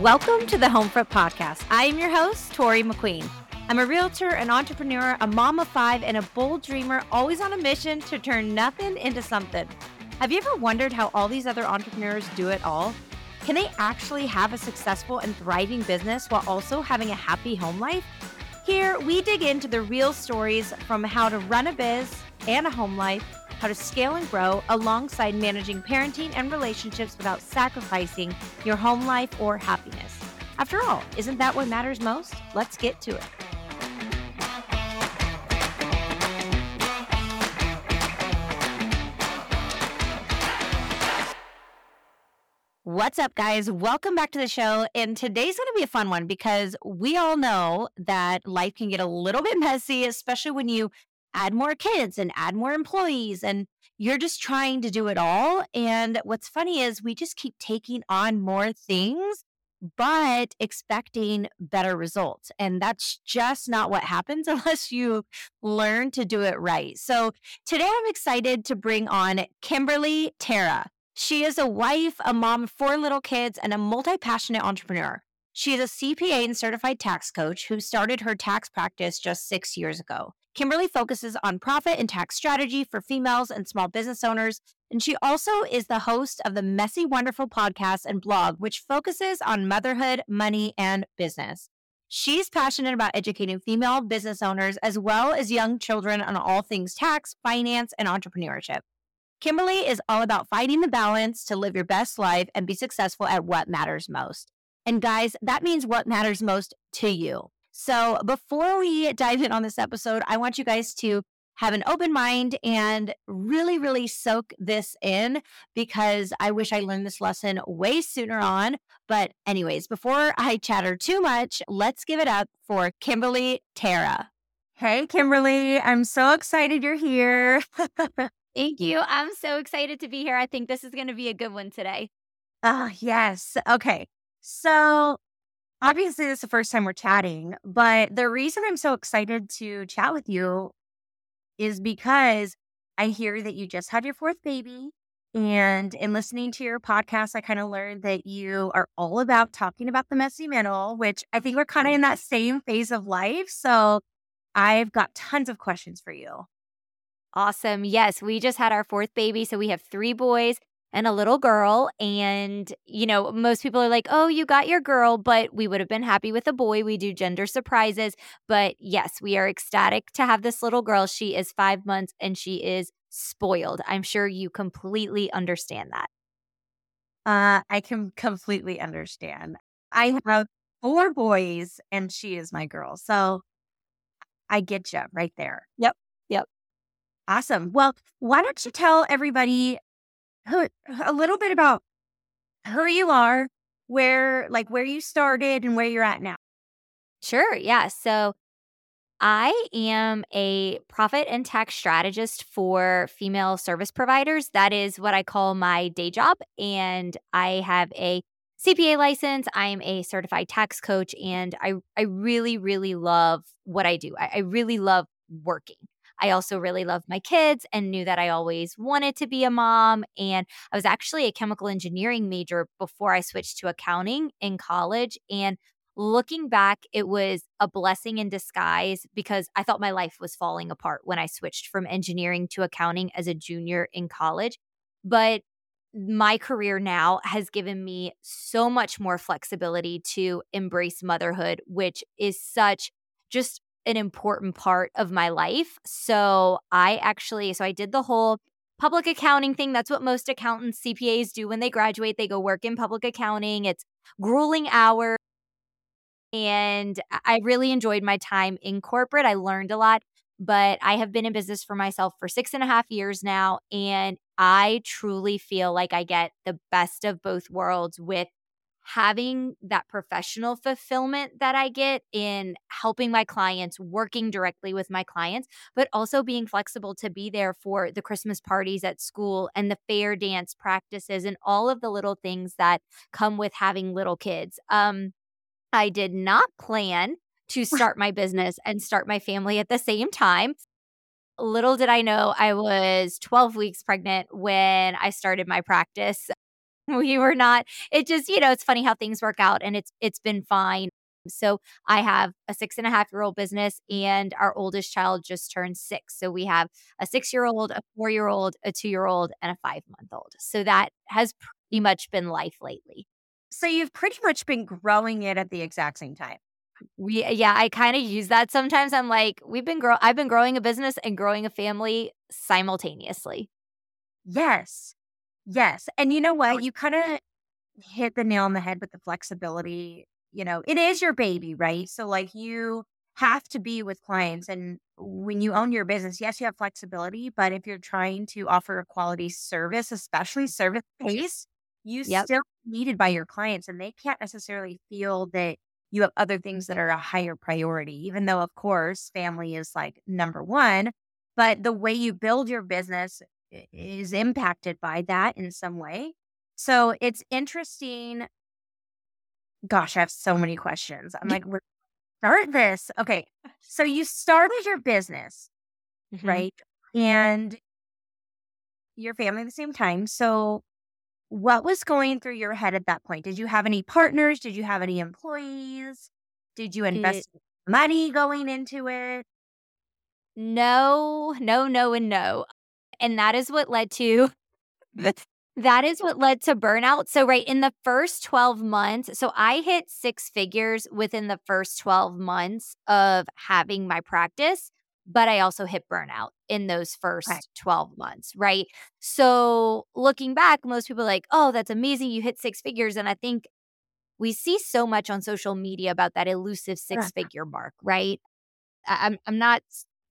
Welcome to the Homefront Podcast. I am your host, Tori McQueen. I'm a realtor, an entrepreneur, a mom of five, and a bold dreamer, always on a mission to turn nothing into something. Have you ever wondered how all these other entrepreneurs do it all? Can they actually have a successful and thriving business while also having a happy home life? Here, we dig into the real stories from how to run a biz and a home life, how to scale and grow alongside managing parenting and relationships without sacrificing your home life or happiness. After all, isn't that what matters most? Let's get to it. What's up, guys? Welcome back to the show. And today's going to be a fun one because we all know that life can get a little bit messy, especially when you add more kids and add more employees and you're just trying to do it all. And what's funny is we just keep taking on more things, but expecting better results. And that's just not what happens unless you learn to do it right. So today I'm excited to bring on Kimberly Tara. She is a wife, a mom of four little kids, and a multi passionate entrepreneur. She is a CPA and certified tax coach who started her tax practice just six years ago. Kimberly focuses on profit and tax strategy for females and small business owners. And she also is the host of the Messy Wonderful podcast and blog, which focuses on motherhood, money, and business. She's passionate about educating female business owners as well as young children on all things tax, finance, and entrepreneurship. Kimberly is all about finding the balance to live your best life and be successful at what matters most. And guys, that means what matters most to you. So before we dive in on this episode, I want you guys to have an open mind and really, really soak this in because I wish I learned this lesson way sooner on. But, anyways, before I chatter too much, let's give it up for Kimberly Tara. Hey, Kimberly. I'm so excited you're here. Thank you. I'm so excited to be here. I think this is going to be a good one today. Ah, uh, yes. Okay. So, obviously, this is the first time we're chatting, but the reason I'm so excited to chat with you is because I hear that you just had your fourth baby. And in listening to your podcast, I kind of learned that you are all about talking about the messy middle, which I think we're kind of in that same phase of life. So, I've got tons of questions for you. Awesome. Yes, we just had our fourth baby. So we have three boys and a little girl. And, you know, most people are like, oh, you got your girl, but we would have been happy with a boy. We do gender surprises. But yes, we are ecstatic to have this little girl. She is five months and she is spoiled. I'm sure you completely understand that. Uh, I can completely understand. I have four boys and she is my girl. So I get you right there. Yep. Yep. Awesome. Well, why don't you tell everybody a little bit about who you are, where like where you started and where you're at now? Sure. Yeah. So I am a profit and tax strategist for female service providers. That is what I call my day job. And I have a CPA license. I'm a certified tax coach, and I, I really, really love what I do. I, I really love working. I also really loved my kids and knew that I always wanted to be a mom. And I was actually a chemical engineering major before I switched to accounting in college. And looking back, it was a blessing in disguise because I thought my life was falling apart when I switched from engineering to accounting as a junior in college. But my career now has given me so much more flexibility to embrace motherhood, which is such just an important part of my life. So I actually, so I did the whole public accounting thing. That's what most accountants, CPAs do when they graduate. They go work in public accounting. It's grueling hours. And I really enjoyed my time in corporate. I learned a lot, but I have been in business for myself for six and a half years now. And I truly feel like I get the best of both worlds with having that professional fulfillment that I get in helping my clients, working directly with my clients, but also being flexible to be there for the Christmas parties at school and the fair dance practices and all of the little things that come with having little kids. Um, I did not plan to start my business and start my family at the same time. Little did I know I was 12 weeks pregnant when I started my practice we were not it just, you know, it's funny how things work out and it's it's been fine. So I have a six and a half year old business and our oldest child just turned six. So we have a six year old, a four year old, a two year old, and a five month old. So that has pretty much been life lately. So you've pretty much been growing it at the exact same time. We yeah, I kind of use that sometimes. I'm like, we've been grow I've been growing a business and growing a family simultaneously. Yes. Yes. And you know what? You kind of hit the nail on the head with the flexibility. You know, it is your baby, right? So like you have to be with clients and when you own your business, yes, you have flexibility, but if you're trying to offer a quality service, especially service based, you Yep. still needed by your clients and they can't necessarily feel that you have other things that are a higher priority, even though, of course, family is like number one. But the way you build your business is impacted by that in some way. So it's interesting. Gosh, I have so many questions. I'm like, start this? Okay. So you started your business, Mhm. right? And your family at the same time. So what was going through your head at that point? Did you have any partners? Did you have any employees? Did you It invest money going into it? no, no, no, and no. And that is what led to that is what led to burnout. So, right in the first 12 months, so I hit six figures within the first 12 months of having my practice, but I also hit burnout in those first 12 months, right? So, looking back, most people are like, oh, that's amazing. You hit six figures. And I think we see so much on social media about that elusive six figure mark, right? I'm, I'm not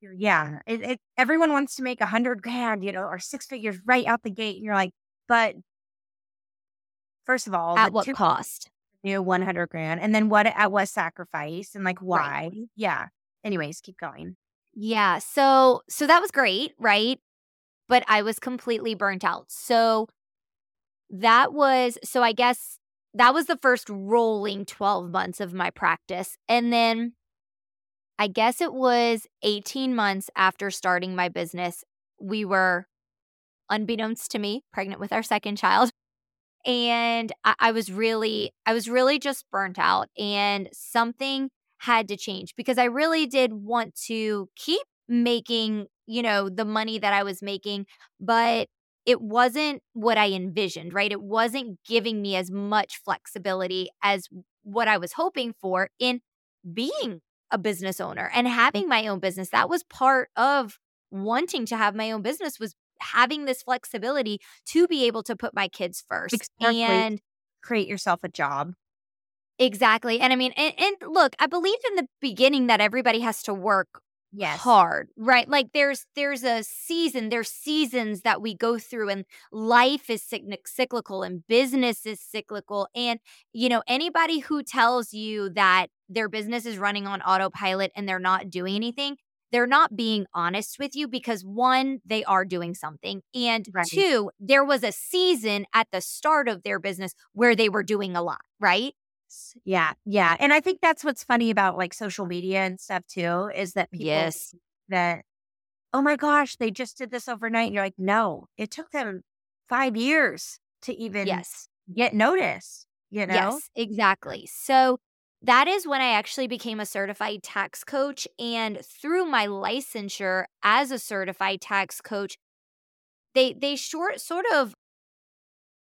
Yeah. It, it, everyone wants to make a hundred grand, you know, or six figures right out the gate. And you're like, but first of all, at what two cost. new 100 grand. And then what at what sacrifice and like Right. why? Yeah. Anyways, keep going. Yeah. So so that was great, right? But I was completely burnt out. So that was so I guess that was the first rolling 12 months of my practice. And then I guess it was 18 months after starting my business, we were unbeknownst to me, pregnant with our second child. And I, I was really, I was really just burnt out. And something had to change because I really did want to keep making, you know, the money that I was making, but it wasn't what I envisioned, right? It wasn't giving me as much flexibility as what I was hoping for in being a business owner and mm. having my own business. That was part of wanting to have my own business was having this flexibility to be able to put my kids first. Exactly. And Create yourself a job. exactly. And I mean, and, and look, I believe in the beginning that everybody has to work Yes. hard right like there's there's a season there's seasons that we go through and life is cyclical and business is cyclical and you know anybody who tells you that their business is running on autopilot and they're not doing anything they're not being honest with you because one they are doing something and Right. two there was a season at the start of their business where they were doing a lot right Yeah. Yeah. And I think that's what's funny about like social media and stuff too is that people yes that, oh my gosh, they just did this overnight. And you're like, no, it took them five years to even yes get noticed, you know? Yes, exactly. So that is when I actually became a certified tax coach. And through my licensure as a certified tax coach, they they short sort of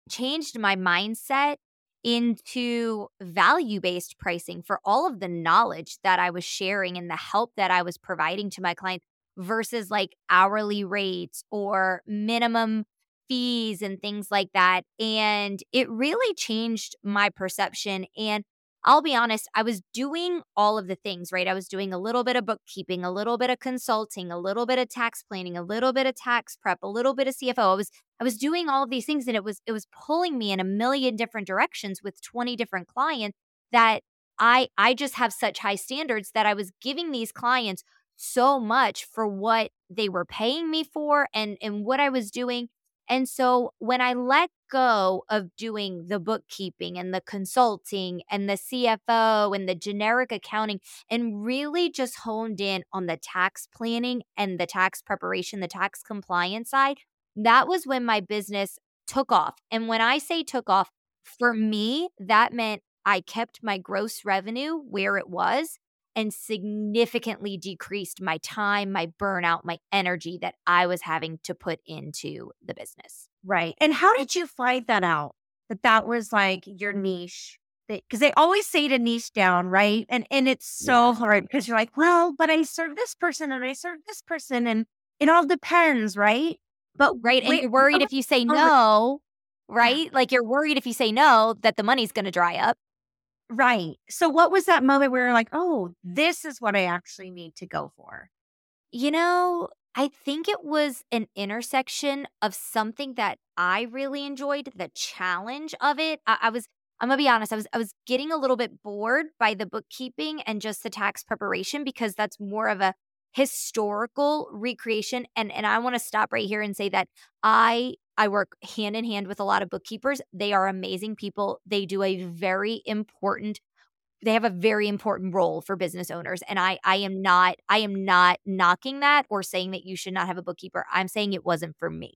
changed my mindset into value-based pricing for all of the knowledge that I was sharing and the help that I was providing to my clients versus like hourly rates or minimum fees and things like that. And it really changed my perception. And I'll be honest, I was doing all of the things, right? I was doing a little bit of bookkeeping, a little bit of consulting, a little bit of tax planning, a little bit of tax prep, a little bit of CFO. I was I was doing all of these things and it was it was pulling me in a million different directions with 20 different clients that I I just have such high standards that I was giving these clients so much for what they were paying me for and and what I was doing. And so when I let go of doing the bookkeeping and the consulting and the CFO and the generic accounting and really just honed in on the tax planning and the tax preparation, the tax compliance side, that was when my business took off. And when I say took off, for me, that meant I kept my gross revenue where it was and significantly decreased my time, my burnout, my energy that I was having to put into the business. Right. And how did you find that out? That that was like your niche? Because they always say to niche down, right? And and it's so yeah. hard because you're like, well, but I serve this person and I serve this person, and it all depends, right? But right, and you're worried if you say no, right? Like you're worried if you say no that the money's going to dry up. Right. So, what was that moment where you're like, oh, this is what I actually need to go for? You know, I think it was an intersection of something that I really enjoyed, the challenge of it. I, I was, I'm gonna be honest, I was, I was getting a little bit bored by the bookkeeping and just the tax preparation because that's more of a historical recreation. And and I want to stop right here and say that I I work hand in hand with a lot of bookkeepers. They are amazing people. They do a very important they have a very important role for business owners and I I am not I am not knocking that or saying that you should not have a bookkeeper. I'm saying it wasn't for me.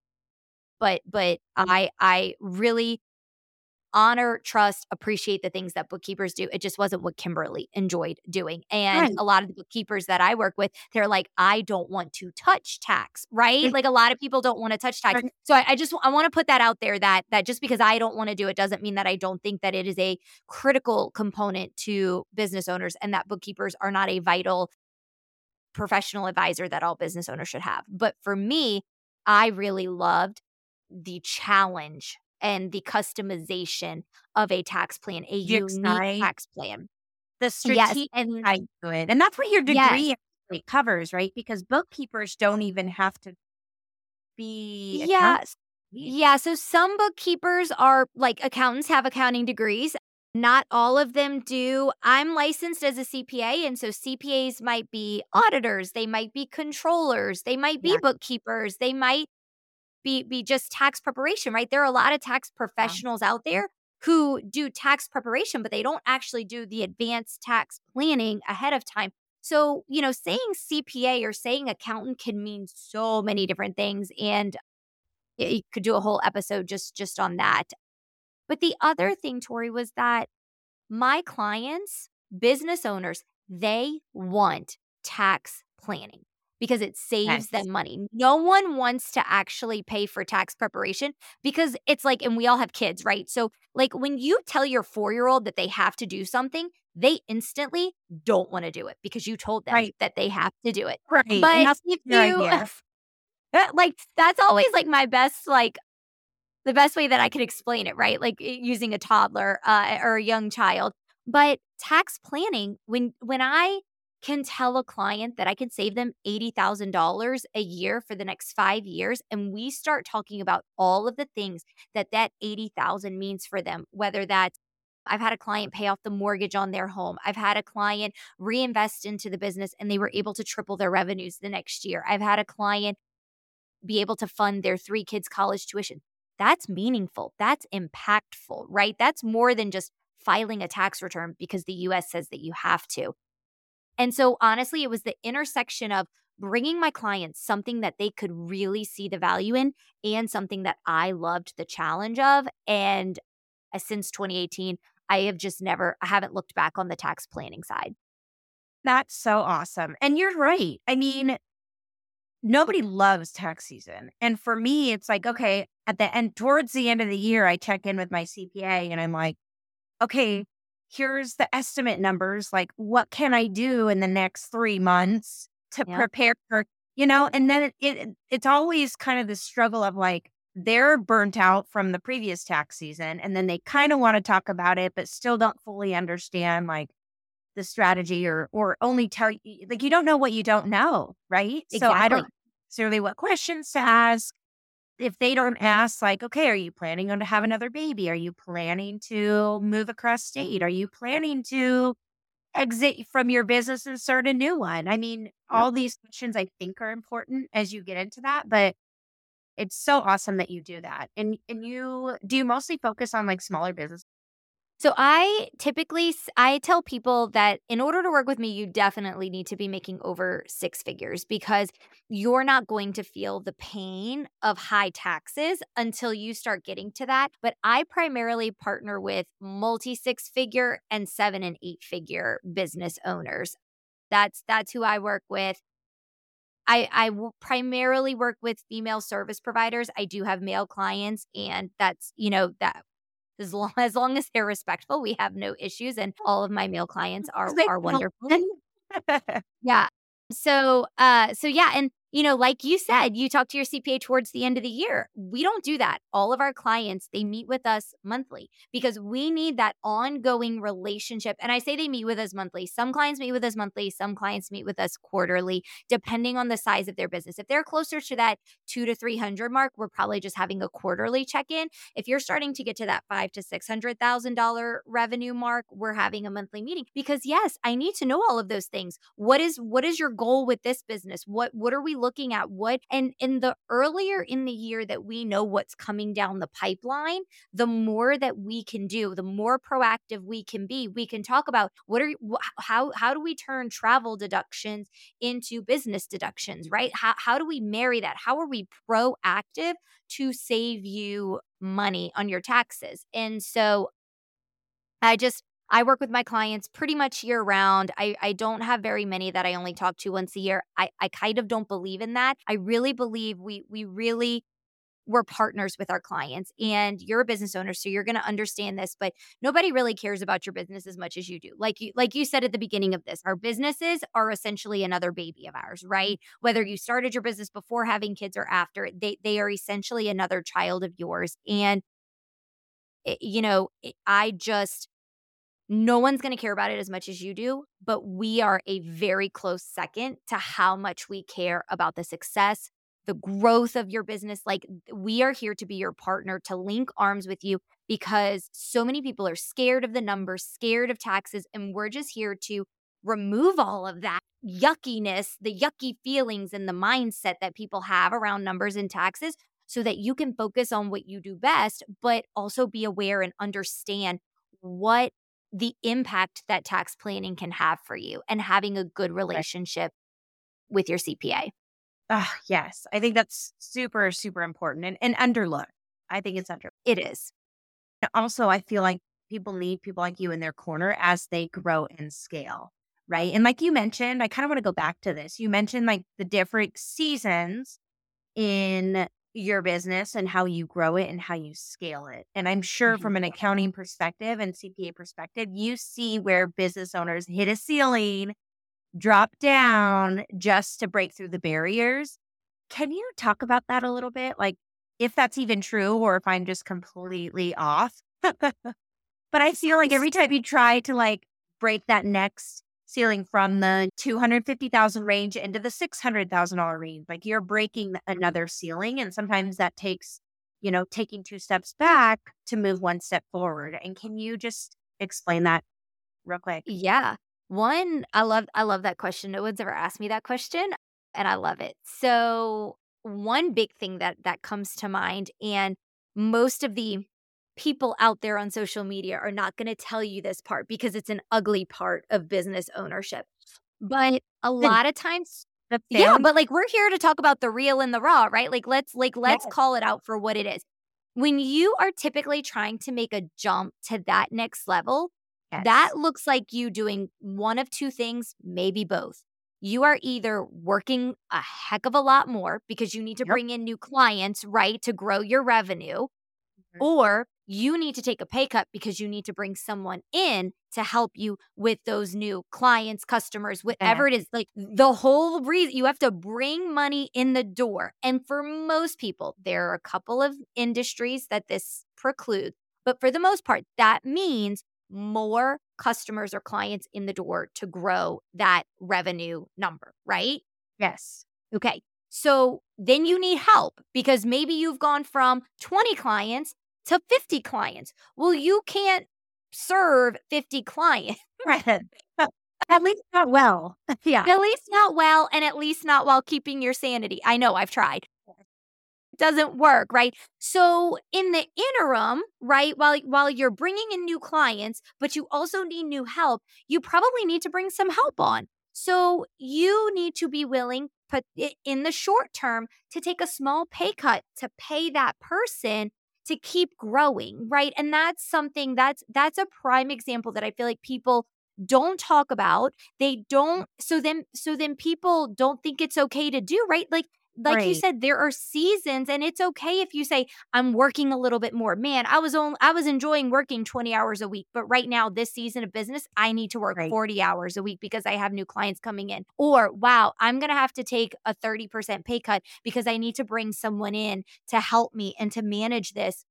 But but mm-hmm. I I really honor, trust, appreciate the things that bookkeepers do. It just wasn't what Kimberly enjoyed doing. And right. a lot of the bookkeepers that I work with, they're like, I don't want to touch tax, right? like a lot of people don't want to touch tax. Right. So I, I just I want to put that out there that that just because I don't want to do it doesn't mean that I don't think that it is a critical component to business owners and that bookkeepers are not a vital professional advisor that all business owners should have. But for me, I really loved the challenge and the customization of a tax plan, a unique tax plan. The strategic yes. side to it. And that's what your degree yes. covers, right? Because bookkeepers don't even have to be Yes. Yeah. So some bookkeepers are like accountants have accounting degrees. Not all of them do. I'm licensed as a CPA. And so CPAs might be auditors, they might be controllers, they might be yeah. bookkeepers, they might be be just tax preparation, right? There are a lot of tax professionals yeah. out there who do tax preparation, but they don't actually do the advanced tax planning ahead of time. So, you know, saying CPA or saying accountant can mean so many different things and you could do a whole episode just just on that. But the other thing Tori was that my clients, business owners, they want tax planning because it saves yes. them money. No one wants to actually pay for tax preparation because it's like, and we all have kids, right? So, like, when you tell your four year old that they have to do something, they instantly don't want to do it because you told them right. that they have to do it. Right. But if you, like, that's always like my best, like, the best way that I could explain it, right? Like using a toddler uh, or a young child. But tax planning, when when I can tell a client that I can save them $80,000 a year for the next 5 years and we start talking about all of the things that that 80,000 means for them whether that's I've had a client pay off the mortgage on their home. I've had a client reinvest into the business and they were able to triple their revenues the next year. I've had a client be able to fund their three kids' college tuition. That's meaningful. That's impactful, right? That's more than just filing a tax return because the US says that you have to. And so, honestly, it was the intersection of bringing my clients something that they could really see the value in and something that I loved the challenge of. And uh, since 2018, I have just never, I haven't looked back on the tax planning side. That's so awesome. And you're right. I mean, nobody loves tax season. And for me, it's like, okay, at the end, towards the end of the year, I check in with my CPA and I'm like, okay, here's the estimate numbers. Like, what can I do in the next three months to yeah. prepare for, you know? And then it, it it's always kind of the struggle of like, they're burnt out from the previous tax season and then they kind of want to talk about it but still don't fully understand like the strategy or or only tell you like you don't know what you don't know right exactly. so i don't necessarily what questions to ask if they don't ask, like, okay, are you planning on to have another baby? Are you planning to move across state? Are you planning to exit from your business and start a new one? I mean, all these questions I think are important as you get into that, but it's so awesome that you do that. And and you do you mostly focus on like smaller business? So I typically I tell people that in order to work with me you definitely need to be making over 6 figures because you're not going to feel the pain of high taxes until you start getting to that. But I primarily partner with multi 6 figure and 7 and 8 figure business owners. That's that's who I work with. I, I primarily work with female service providers. I do have male clients, and that's you know that as long as long as they're respectful, we have no issues, and all of my male clients are are wonderful. yeah. So, uh, so yeah, and you know, like you said, you talk to your CPA towards the end of the year. We don't do that. All of our clients, they meet with us monthly because we need that ongoing relationship. And I say they meet with us monthly. Some clients meet with us monthly, some clients meet with us quarterly, depending on the size of their business. If they're closer to that two to 300 mark, we're probably just having a quarterly check in. If you're starting to get to that five to $600,000 revenue mark, we're having a monthly meeting because yes, I need to know all of those things. What is, what is your goal with this business? What, what are we looking at what and in the earlier in the year that we know what's coming down the pipeline, the more that we can do, the more proactive we can be. We can talk about what are how how do we turn travel deductions into business deductions, right? How how do we marry that? How are we proactive to save you money on your taxes? And so I just I work with my clients pretty much year round. I, I don't have very many that I only talk to once a year. I, I kind of don't believe in that. I really believe we we really we're partners with our clients and you're a business owner so you're going to understand this but nobody really cares about your business as much as you do like you like you said at the beginning of this our businesses are essentially another baby of ours right whether you started your business before having kids or after they they are essentially another child of yours and eh, you know it, i just no one's going to care about it as much as you do, but we are a very close second to how much we care about the success, the growth of your business. Like, we are here to be your partner, to link arms with you because so many people are scared of the numbers, scared of taxes, and we're just here to remove all of that yuckiness, the yucky feelings, and the mindset that people have around numbers and taxes so that you can focus on what you do best, but also be aware and understand what the impact that tax planning can have for you and having a good relationship with your CPA. Oh, yes. I think that's super, super important and, and underlooked. I think it's under. It is. Also, I feel like people need people like you in their corner as they grow and scale. Right. And like you mentioned, I kind of want to go back to this. You mentioned like the different seasons in your business and how you grow it and how you scale it. And I'm sure mm-hmm. from an accounting perspective and CPA perspective, you see where business owners hit a ceiling, drop down just to break through the barriers. Can you talk about that a little bit? Like if that's even true or if I'm just completely off. but I feel like every time you try to like break that next ceiling from the 250,000 range into the $600,000 range. Like you're breaking mm-hmm. another ceiling. And sometimes that takes, you know, taking two steps back to move one step forward. And can you just explain that real quick? Yeah. One, I love I love that question. No one's ever asked me that question and I love it. So, one big thing that that comes to mind and most of the people out there on social media are not going to tell you this part because it's an ugly part of business ownership. But a lot of times yeah, but like we're here to talk about the real and the raw, right? Like let's like let's yes. call it out for what it is. When you are typically trying to make a jump to that next level, yes. that looks like you doing one of two things, maybe both. You are either working a heck of a lot more because you need to yep. bring in new clients, right, to grow your revenue, mm-hmm. or you need to take a pay cut because you need to bring someone in to help you with those new clients, customers, whatever yeah. it is. Like the whole reason you have to bring money in the door. And for most people, there are a couple of industries that this precludes. But for the most part, that means more customers or clients in the door to grow that revenue number, right? Yes. Okay. So then you need help because maybe you've gone from 20 clients to 50 clients. Well, you can't serve 50 clients. Right. At least not well. yeah. At least not well, and at least not while keeping your sanity. I know I've tried. doesn't work, right? So in the interim, right, while while you're bringing in new clients, but you also need new help, you probably need to bring some help on. So you need to be willing put in the short term to take a small pay cut to pay that person to keep growing, right? And that's something that's that's a prime example that I feel like people don't talk about. They don't so then so then people don't think it's okay to do, right? Like like right. you said there are seasons and it's okay if you say i'm working a little bit more man i was only i was enjoying working 20 hours a week but right now this season of business i need to work right. 40 hours a week because i have new clients coming in or wow i'm going to have to take a 30% pay cut because i need to bring someone in to help me and to manage this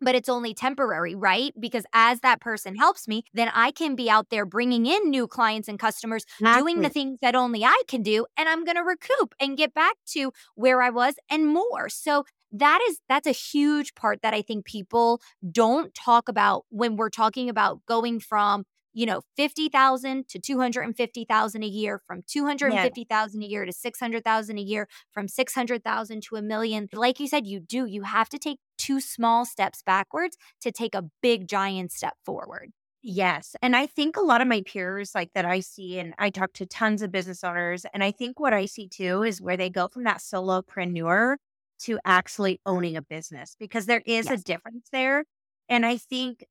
but it's only temporary, right? Because as that person helps me, then I can be out there bringing in new clients and customers, exactly. doing the things that only I can do, and I'm going to recoup and get back to where I was and more. So that is that's a huge part that I think people don't talk about when we're talking about going from you know 50,000 to 250,000 a year from 250,000 yeah. a year to 600,000 a year from 600,000 to a million like you said you do you have to take two small steps backwards to take a big giant step forward Yes. And I think a lot of my peers, like that I see, and I talk to tons of business owners, and I think what I see too is where they go from that solopreneur to actually owning a business because there is yes. a difference there. And I think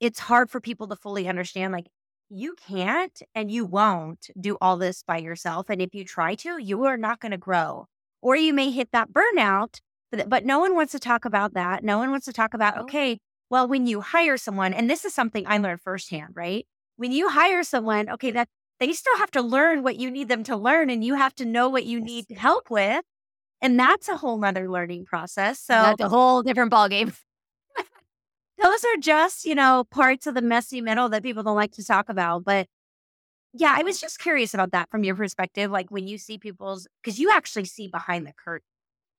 it's hard for people to fully understand like you can't and you won't do all this by yourself and if you try to you are not going to grow. Or you may hit that burnout but, but no one wants to talk about that. No one wants to talk about okay well when you hire someone and this is something i learned firsthand right? When you hire someone okay that they still have to learn what you need them to learn and you have to know what you need help with and that's a whole nother learning process so that's a whole different ballgame those are just, you know, parts of the messy middle that people don't like to talk about. But yeah, I was just curious about that from your perspective. Like when you see people's, because you actually see behind the curtain,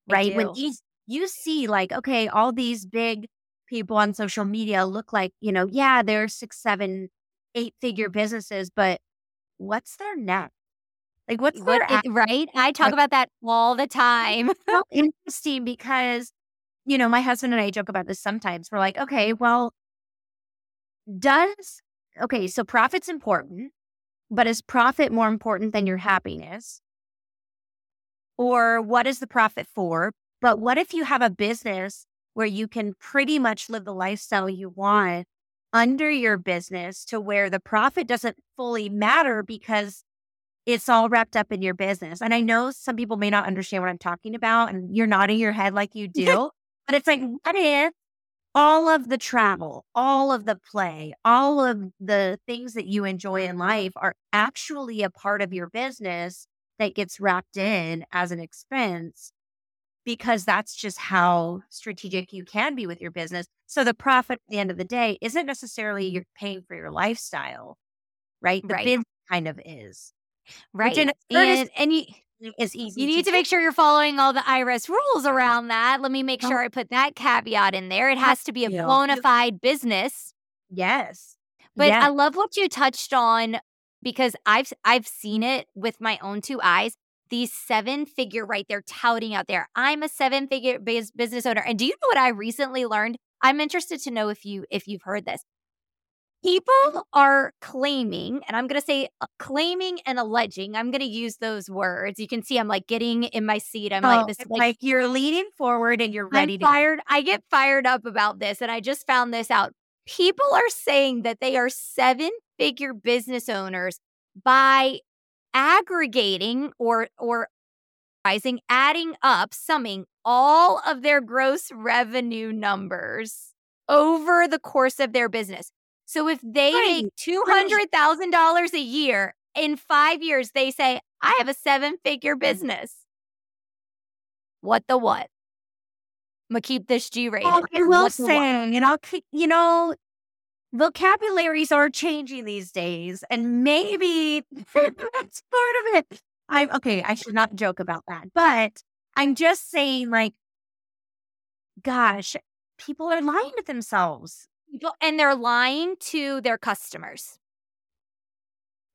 right? When you, you see, like, okay, all these big people on social media look like, you know, yeah, they're six, seven, eight figure businesses, but what's their net? Like, what's what, their it, right? I talk about that all the time. so interesting because you know, my husband and I joke about this sometimes. We're like, okay, well, does, okay, so profit's important, but is profit more important than your happiness? Or what is the profit for? But what if you have a business where you can pretty much live the lifestyle you want under your business to where the profit doesn't fully matter because it's all wrapped up in your business. And I know some people may not understand what I'm talking about, and you're nodding your head like you do. But it's like, what if all of the travel, all of the play, all of the things that you enjoy in life are actually a part of your business that gets wrapped in as an expense because that's just how strategic you can be with your business. So the profit at the end of the day isn't necessarily you're paying for your lifestyle, right? The right. business kind of is. Right. And, and you is easy. You need to, to make sure you're following all the IRS rules around that. Let me make sure I put that caveat in there. It has to be a bona fide business. Yes. But I love what you touched on because I've I've seen it with my own two eyes. These seven figure right there touting out there. I'm a seven figure business owner. And do you know what I recently learned? I'm interested to know if you if you've heard this people are claiming, and I'm going to say uh, claiming and alleging. I'm going to use those words. You can see I'm like getting in my seat. I'm oh, like this, like, like, you're leaning forward and you're ready. I'm to- fired. I get fired up about this, and I just found this out. People are saying that they are seven figure business owners by aggregating or or rising, adding up, summing all of their gross revenue numbers over the course of their business. So if they right. make $200,000 a year in five years, they say, I have a seven figure business. What the what? I'm to keep this G rated. Oh, I will say, you know, you know, vocabularies are changing these days, and maybe that's part of it. I'm okay. I should not joke about that, but I'm just saying, like, gosh, people are lying to themselves and they're lying to their customers.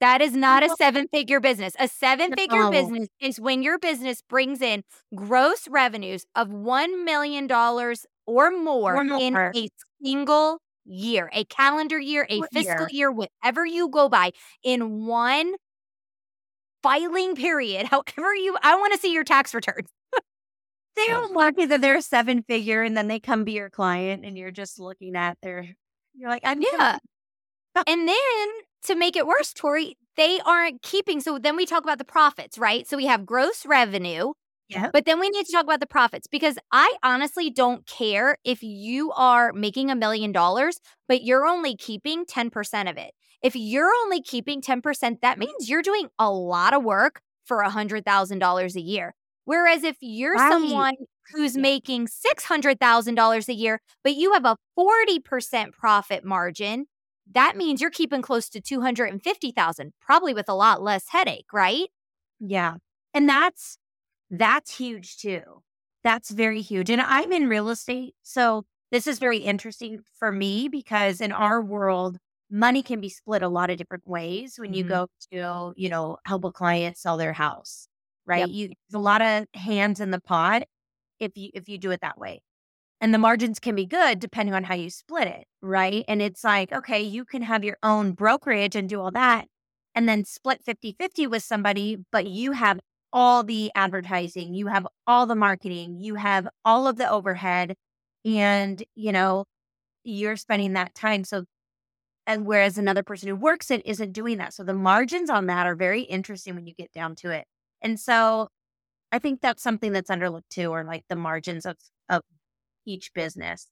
That is not a seven figure business. A seven figure No. business is when your business brings in gross revenues of $1 million or more Or in a single year, a calendar year, a What fiscal year? year, whatever you go by, in one filing period. However, you, I want to see your tax returns. They're lucky that they're a seven figure and then they come be your client and you're just looking at their, you're like, I'm Yeah. and then to make it worse, Tori, they aren't keeping. So then we talk about the profits, right? So we have gross revenue, Yeah. but then we need to talk about the profits because I honestly don't care if you are making a million dollars, but you're only keeping 10% of it. If you're only keeping 10%, that means you're doing a lot of work for a $100,000 a year. Whereas if you're Right. someone who's making $600,000 a year, but you have a 40% profit margin, that means you're keeping close to 250,000, probably with a lot less headache, right? Yeah. And that's that's huge too. That's very huge. And I'm in real estate, so this is very interesting for me because in our world money can be split a lot of different ways when you Mhm. go to, you know, help a client sell their house, right? Yep. You there's a lot of hands in the pot if you if you do it that way. And the margins can be good depending on how you split it, right? And it's like, okay, you can have your own brokerage and do all that and then split 50-50 with somebody, but you have all the advertising, you have all the marketing, you have all of the overhead and, you know, you're spending that time so and whereas another person who works it isn't doing that. So the margins on that are very interesting when you get down to it. And so I think that's something that's underlooked too, or like the margins of of each business.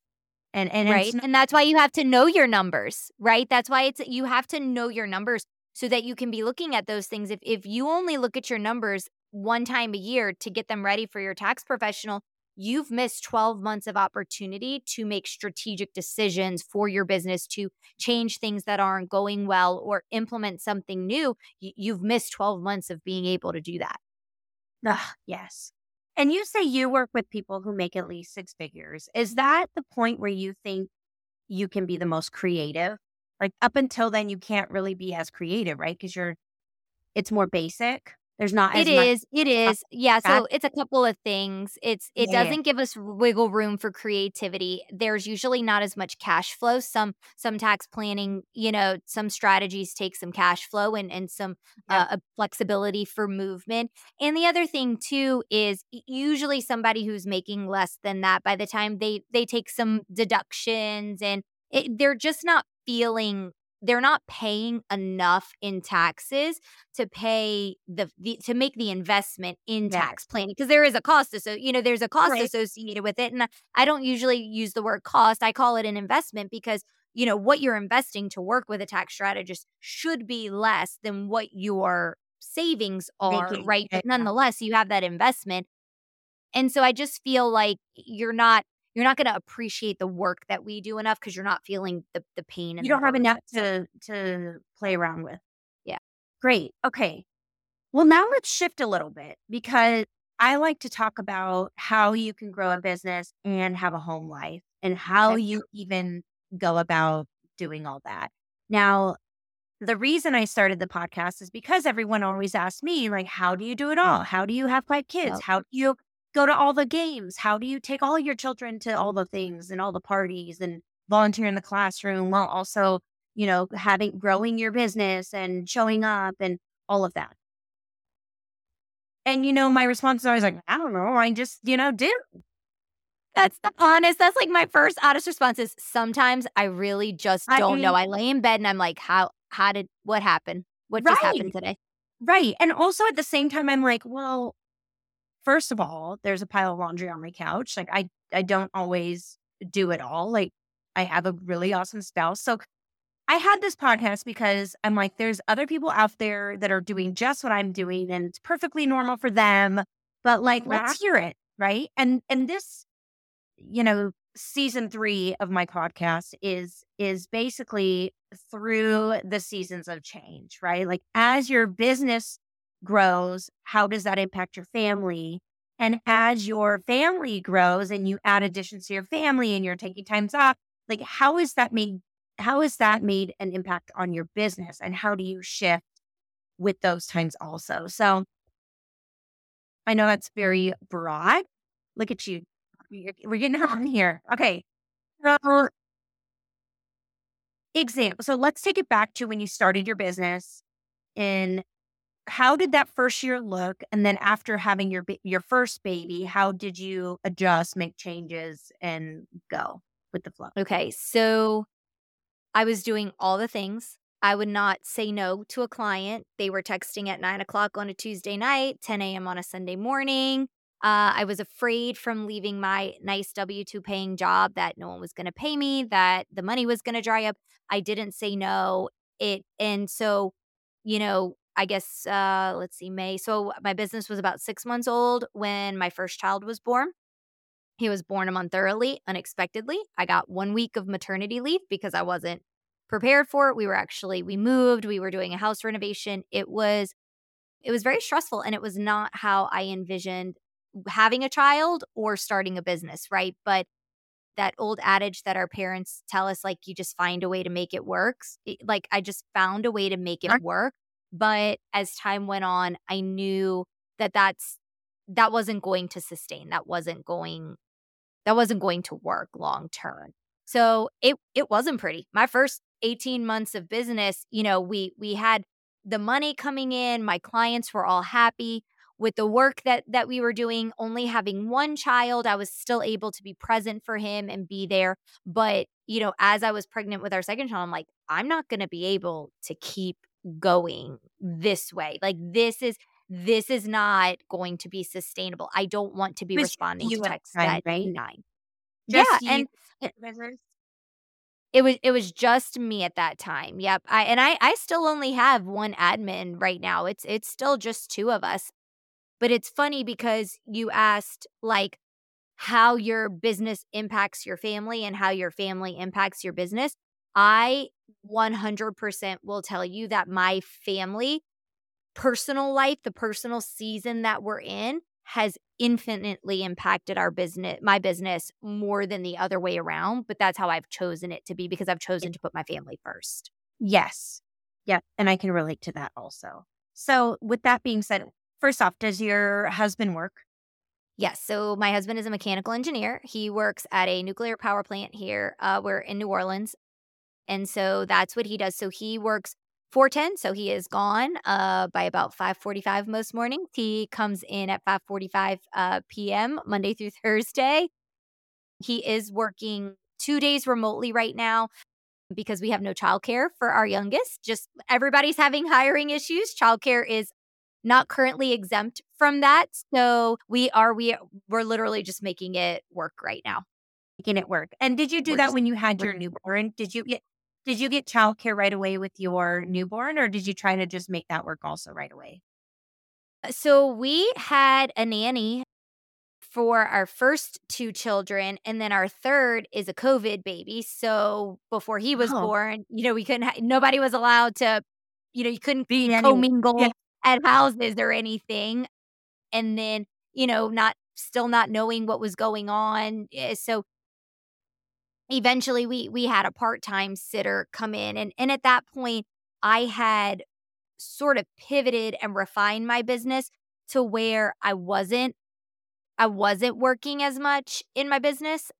And and right. not, And that's why you have to know your numbers, right? That's why it's you have to know your numbers so that you can be looking at those things. If if you only look at your numbers one time a year to get them ready for your tax professional, you've missed 12 months of opportunity to make strategic decisions for your business to change things that aren't going well or implement something new. You've missed 12 months of being able to do that. Ugh, yes. And you say you work with people who make at least six figures. Is that the point where you think you can be the most creative? Like up until then, you can't really be as creative, right? Because you're, it's more basic. There's not as It much. is. It is. Yeah. So it's a couple of things. It's it Yeah. doesn't give us wiggle room for creativity. There's usually not as much cash flow. Some some tax planning, you know, some strategies take some cash flow and and some Yeah. uh, flexibility for movement. And the other thing too is usually somebody who's making less than that by the time they they take some deductions and it, they're just not feeling they're not paying enough in taxes to pay the, the to make the investment in Yeah. tax planning because there is a cost so you know there's a cost Right. associated with it and I- don't usually use the word cost I call it an investment because you know what you're investing to work with a tax strategist should be less than what your savings are Making, right yeah. but nonetheless you have that investment and so I just feel like you're not you're not going to appreciate the work that we do enough because you're not feeling the the pain and You the don't have enough to to play around with. Yeah. Great. Okay. Well, now let's shift a little bit because I like to talk about how you can grow a business and have a home life and how Okay. you even go about doing all that. Now, the reason I started the podcast is because everyone always asks me, like, how do you do it all? How do you have five kids? How do you go to all the games? How do you take all your children to all the things and all the parties and volunteer in the classroom while also, you know, having growing your business and showing up and all of that? And you know, my response is always like, I don't know, I just, you know, do. That's the honest. That's like my first honest response is sometimes I really just I don't know. mean- I lay in bed and I'm like, how how did what happened? What just happened today? Right. And also at the same time, I'm like, well, first of all, there's a pile of laundry on my couch. Like I I don't always do it all. Like I have a really awesome spouse. So I had this podcast because I'm like, there's other people out there that are doing just what I'm doing and it's perfectly normal for them. But like, let's hear it. Right. And and this, you know, season three of my podcast is is basically through the seasons of change, right? Like as your business grows, how does that impact your family? And as your family grows and you add additions to your family and you're taking times off, like how is that made how is that made an impact on your business and how do you shift with those times also. So I know that's very broad. Look at you. We're getting on here. Okay. So, example. So let's take it back to when you started your business and how did that first year look? And then after having your your first baby, how did you adjust, make changes, and go with the flow? Okay, so I was doing all the things. I would not say no to a client. They were texting at nine o'clock on a Tuesday night, 10 a.m. on a Sunday morning. Uh, I was afraid from leaving my nice W 2 paying job that no one was going to pay me, that the money was going to dry up. I didn't say no. It, and so, you know, I guess, uh, let's see, May. So my business was about six months old when my first child was born. He was born a month early, unexpectedly. I got one week of maternity leave because I wasn't prepared for it. We were actually, we moved, we were doing a house renovation. It was, it was very stressful and it was not how I envisioned having a child or starting a business, right? But that old adage that our parents tell us, like, you just find a way to make it work. Like, I just found a way to make it work. But as time went on, I knew that that's that wasn't going to sustain. That wasn't going that wasn't going to work long term. So it it wasn't pretty. My first 18 months of business, you know, we we had the money coming in, my clients were all happy with the work that that we were doing only having one child i was still able to be present for him and be there but you know as i was pregnant with our second child i'm like i'm not going to be able to keep going this way. Like this is this is not going to be sustainable. I don't want to be responding to texts at right? nine. Just yeah, and it was it was just me at that time. Yep. I and I I still only have one admin right now. It's it's still just two of us. But it's funny because you asked like how your business impacts your family and how your family impacts your business. I 100% will tell you that my family, personal life, the personal season that we're in has infinitely impacted our business, my business more than the other way around. But that's how I've chosen it to be because I've chosen to put my family first. Yes. Yeah. And I can relate to that also. So, with that being said, first off, does your husband work? Yes. So my husband is a mechanical engineer. He works at a nuclear power plant here. Uh, we're in New Orleans. And so that's what he does. So he works 410 so he is gone uh, by about 5.45 most mornings. He comes in at 5.45 uh, p.m monday through thursday. He is working two days remotely right now because we have no childcare for our youngest. Just everybody's having hiring issues. Childcare is not currently exempt from that. So we are we we're literally just making it work right now. Making it work. And did you do we're that just, when you had your newborn? Did you did you get childcare right away with your newborn, or did you try to just make that work also right away? Uh, so we had a nanny for our first two children, and then our third is a COVID baby. So before he was oh. born, you know, we couldn't. Ha- nobody was allowed to, you know, you couldn't be commingle yeah. at houses or anything. And then, you know, not still not knowing what was going on. Eh, so eventually we we had a part-time sitter come in and and at that point I had sort of pivoted and refined my business to where I wasn't I wasn't working as much in my business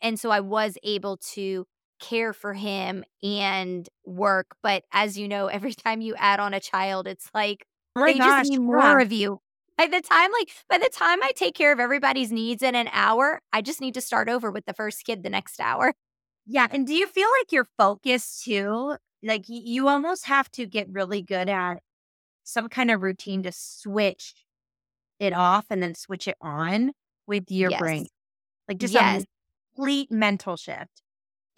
and so I was able to care for him and work but as you know every time you add on a child it's like oh they gosh, just need more yeah. of you by the time like by the time I take care of everybody's needs in an hour, I just need to start over with the first kid the next hour. Yeah, and do you feel like you're focused too? Like you almost have to get really good at some kind of routine to switch it off and then switch it on with your yes. brain. Like just yes. a complete mental shift.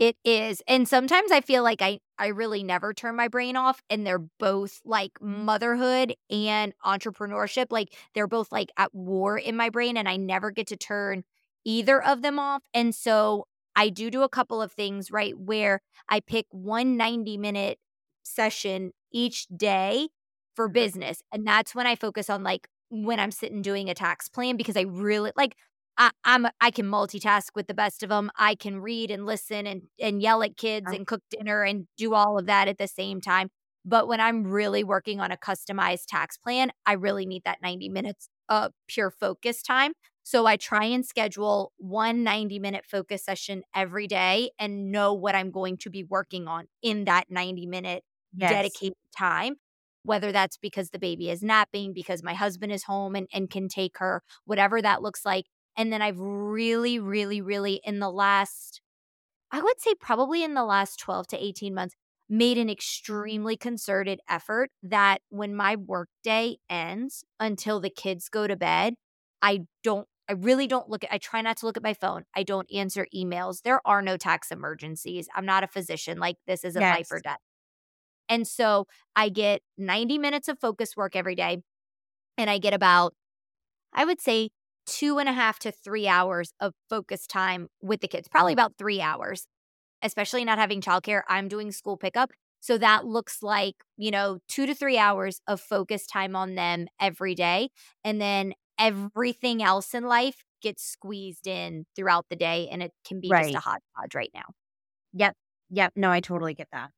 It is. And sometimes I feel like I I really never turn my brain off and they're both like motherhood and entrepreneurship like they're both like at war in my brain and I never get to turn either of them off. And so I do do a couple of things right where I pick one 90 minute session each day for mm-hmm. business and that's when I focus on like when I'm sitting doing a tax plan because I really like I, am I can multitask with the best of them. I can read and listen and and yell at kids and cook dinner and do all of that at the same time. But when I'm really working on a customized tax plan, I really need that 90 minutes of pure focus time. So I try and schedule one 90 minute focus session every day and know what I'm going to be working on in that 90 minute yes. dedicated time. Whether that's because the baby is napping, because my husband is home and, and can take her, whatever that looks like. And then I've really, really, really in the last, I would say probably in the last 12 to 18 months, made an extremely concerted effort that when my workday ends until the kids go to bed, I don't I really don't look at I try not to look at my phone. I don't answer emails. There are no tax emergencies. I'm not a physician. Like this is a yes. life or death. And so I get 90 minutes of focus work every day. And I get about, I would say, two and a half to three hours of focus time with the kids, probably about three hours especially not having childcare, I'm doing school pickup. So that looks like, you know, two to three hours of focus time on them every day. And then everything else in life gets squeezed in throughout the day and it can be right. just a hodgepodge right now. Yep. Yep. No, I totally get that.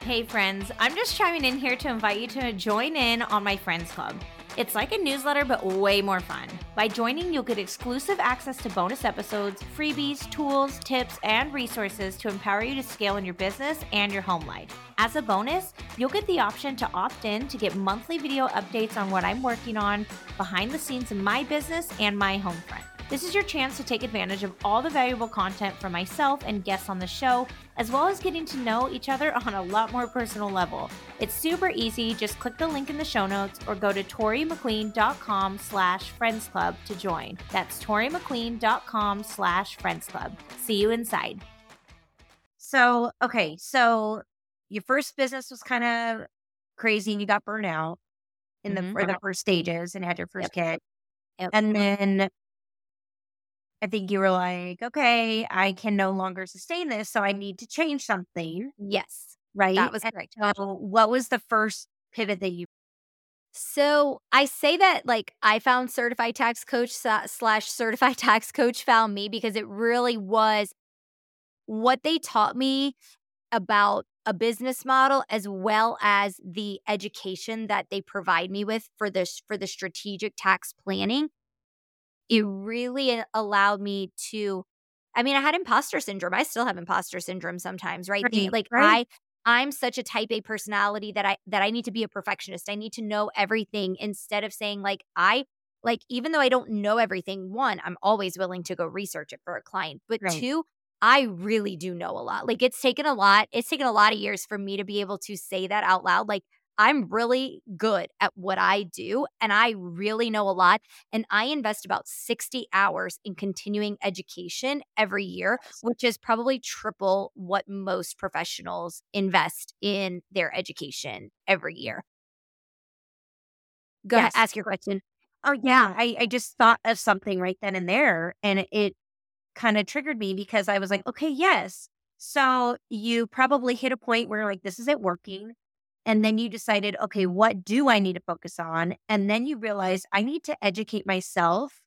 Hey, friends. I'm just chiming in here to invite you to join in on my Friends Club. It's like a newsletter, but way more fun. By joining, you'll get exclusive access to bonus episodes, freebies, tools, tips, and resources to empower you to scale in your business and your home life. As a bonus, you'll get the option to opt in to get monthly video updates on what I'm working on behind the scenes in my business and my home front. This is your chance to take advantage of all the valuable content from myself and guests on the show, as well as getting to know each other on a lot more personal level. It's super easy. Just click the link in the show notes or go to torimclean.com slash friends club to join. That's torimclean.com slash friends club. See you inside. So, okay. So your first business was kind of crazy and you got burnt out in the, mm-hmm. the first stages and had your first yep. kid. Yep. And then I think you were like, okay, I can no longer sustain this, so I need to change something. Yes. Right. That was correct. So what was the first pivot that you? So I say that like I found certified tax coach slash certified tax coach found me because it really was what they taught me about a business model as well as the education that they provide me with for this for the strategic tax planning it really uh, allowed me to I mean, I had imposter syndrome. I still have imposter syndrome sometimes, right? right the, like right. I I'm such a type A personality that I that I need to be a perfectionist. I need to know everything instead of saying like I like even though I don't know everything, one, I'm always willing to go research it for a client. But right. two, I really do know a lot. Like it's taken a lot. It's taken a lot of years for me to be able to say that out loud. Like I'm really good at what I do and I really know a lot. And I invest about 60 hours in continuing education every year, which is probably triple what most professionals invest in their education every year. Go yes. ahead, ask your question. Oh, yeah. I, I just thought of something right then and there. And it, it kind of triggered me because I was like, okay, yes. So you probably hit a point where like, this isn't working and then you decided, okay, what do I need to focus on? And then you realize I need to educate myself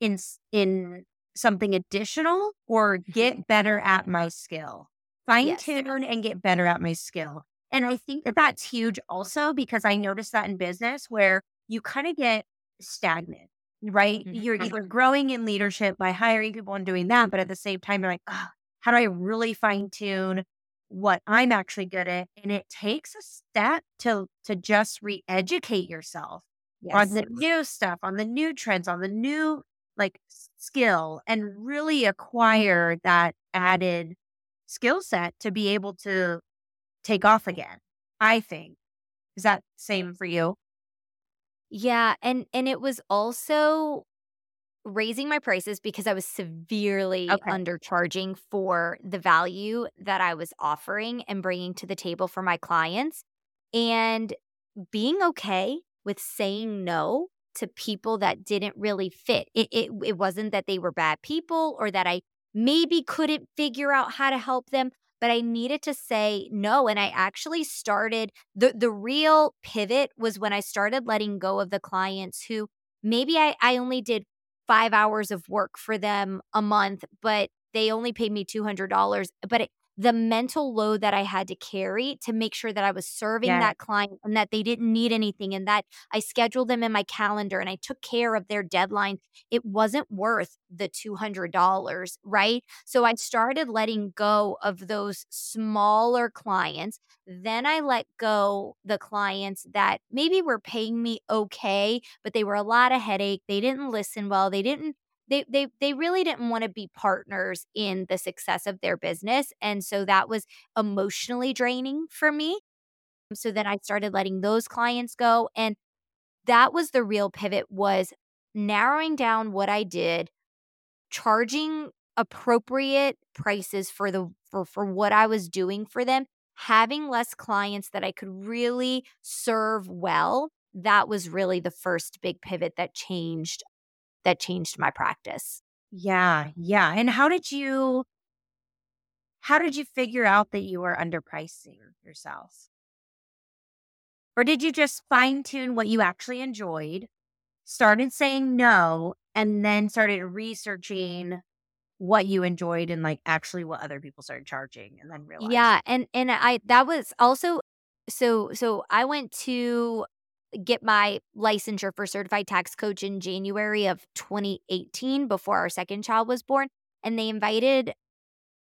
in in something additional or get better at my skill. Fine yes. tune and get better at my skill. And I think that that's huge also because I noticed that in business where you kind of get stagnant, right? Mm-hmm. You're either growing in leadership by hiring people and doing that, but at the same time, you're like, oh, how do I really fine tune what I'm actually good at. And it takes a step to to just re-educate yourself yes. on the new stuff, on the new trends, on the new like skill and really acquire that added skill set to be able to take off again. I think. Is that same for you? Yeah, and and it was also raising my prices because I was severely okay. undercharging for the value that I was offering and bringing to the table for my clients and being okay with saying no to people that didn't really fit. It, it it wasn't that they were bad people or that I maybe couldn't figure out how to help them, but I needed to say no and I actually started the the real pivot was when I started letting go of the clients who maybe I I only did five hours of work for them a month, but they only paid me $200. But it, the mental load that I had to carry to make sure that I was serving Yeah. that client and that they didn't need anything and that I scheduled them in my calendar and I took care of their deadline, it wasn't worth the $200, right? So I started letting go of those smaller clients. Then I let go the clients that maybe were paying me okay, but they were a lot of headache. They didn't listen well. They didn't they they they really didn't want to be partners in the success of their business and so that was emotionally draining for me. So then I started letting those clients go and that was the real pivot was narrowing down what I did charging appropriate prices for the for for what I was doing for them having less clients that I could really serve well that was really the first big pivot that changed that changed my practice. Yeah, yeah. And how did you how did you figure out that you were underpricing yourself? Or did you just fine tune what you actually enjoyed, started saying no, and then started researching what you enjoyed and like actually what other people started charging and then realized Yeah, and and I that was also so so I went to get my licensure for certified tax coach in January of 2018 before our second child was born and they invited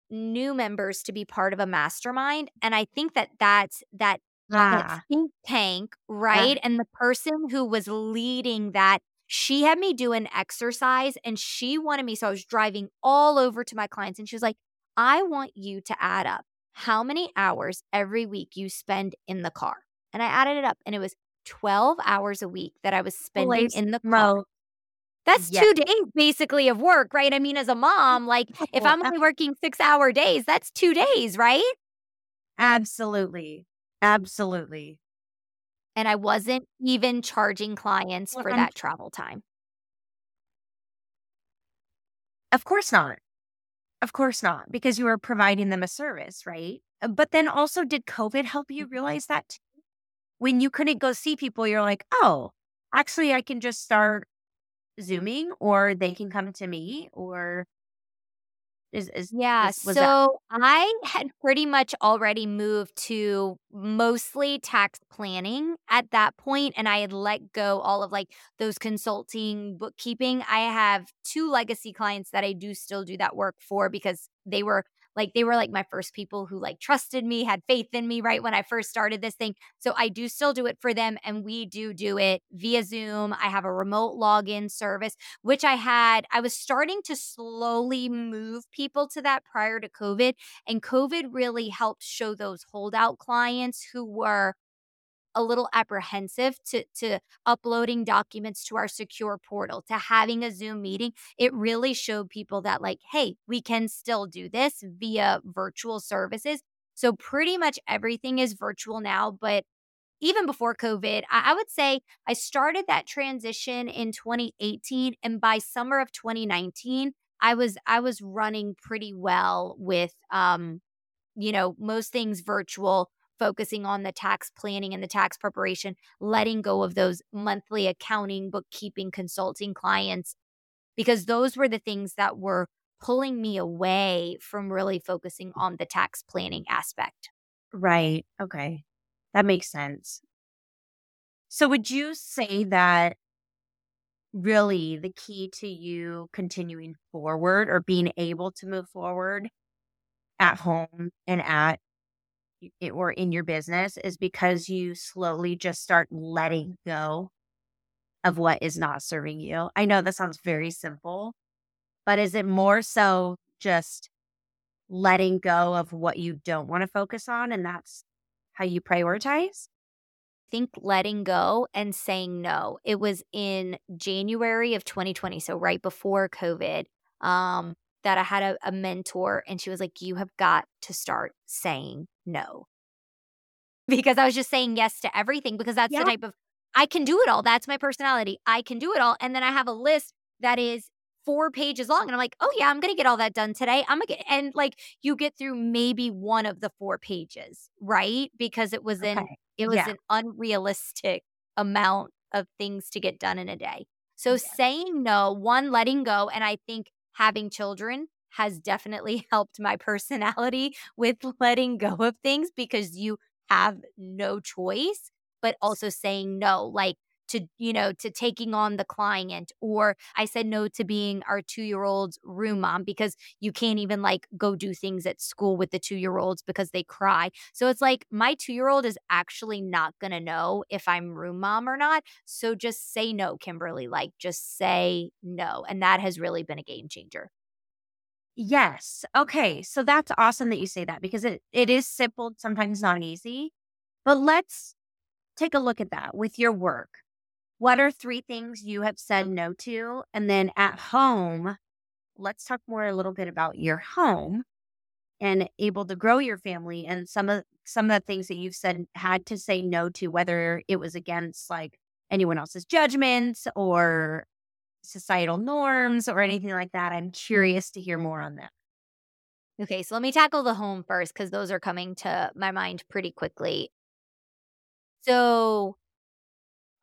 new members to be part of a mastermind and I think that that's that that ah, think tank, yeah, right? And the person who was leading that, she had me do an exercise and she wanted me. So I was driving all over to my clients and she was like, I want you to add up how many hours every week you spend in the car. And I added it up and it was 12 hours a week that I was spending holy in the car. smoke. That's Yeah. two days basically of work, right? I mean, as a mom, like if I'm only working six hour days, that's two days, right? Absolutely. Absolutely. And I wasn't even charging clients for that travel time. Of course not. Of course not, because you were providing them a service, right? Uh, But then also, did COVID help you realize that too? When you couldn't go see people, you're like, oh, actually, I can just start Zooming or they can come to me or is, is, Yeah, is was that? so I had pretty much already moved to mostly tax planning at that point, and I had let go all of like those consulting, bookkeeping. I have two legacy clients that I do still do that work for because they were like they were like my first people who like trusted me, had faith in me right when I first started this thing. So I do still do it for them and we do do it via Zoom. I have a remote login service which I had, I was starting to slowly move people to that prior to COVID. And COVID really helped show those holdout clients who were a little apprehensive to to uploading documents to our secure portal to having a zoom meeting it really showed people that like hey we can still do this via virtual services. So pretty much everything is virtual now but even before COVID, I, would say I started that transition in 2018, and by summer of 2019, I was I was running pretty well with um, you know, most things virtual, focusing on the tax planning and the tax preparation, letting go of those monthly accounting, bookkeeping, consulting clients, because those were the things that were pulling me away from really focusing on the tax planning aspect. Right. Okay. That makes sense. So, would you say that really the key to you continuing forward or being able to move forward at home and at or in your business is because you slowly just start letting go of what is not serving you? I know that sounds very simple, but is it more so just letting go of what you don't want to focus on and that's how you prioritize? think letting go and saying no. It was in January of 2020, so right before COVID, um, that I had a, a mentor and she was like, You have got to start saying no. Because I was just saying yes to everything because that's Yeah. the type of I can do it all. That's my personality. I can do it all. And then I have a list that is four pages long. And I'm like, oh yeah, I'm gonna get all that done today. I'm gonna get and like you get through maybe one of the four pages, right? Because it was in Okay. it was Yeah. an unrealistic amount of things to get done in a day. So Yeah. saying no, one, letting go, and I think having children has definitely helped my personality with letting go of things because you have no choice, but also saying no. Like, to you know to taking on the client or i said no to being our two year old's room mom because you can't even like go do things at school with the two year olds because they cry so it's like my two year old is actually not gonna know if i'm room mom or not so just say no kimberly like just say no and that has really been a game changer Yes. Okay. So that's awesome that you say that because it, it is simple, sometimes not easy. But let's take a look at that with your work. What are three things you have said no to? And then at home, let's talk more a little bit about your home and able to grow your family and some of some of the things that you've said had to say no to, whether it was against like anyone else's judgments or societal norms or anything like that. I'm curious to hear more on that. Okay, so let me tackle the home first because those are coming to my mind pretty quickly. So,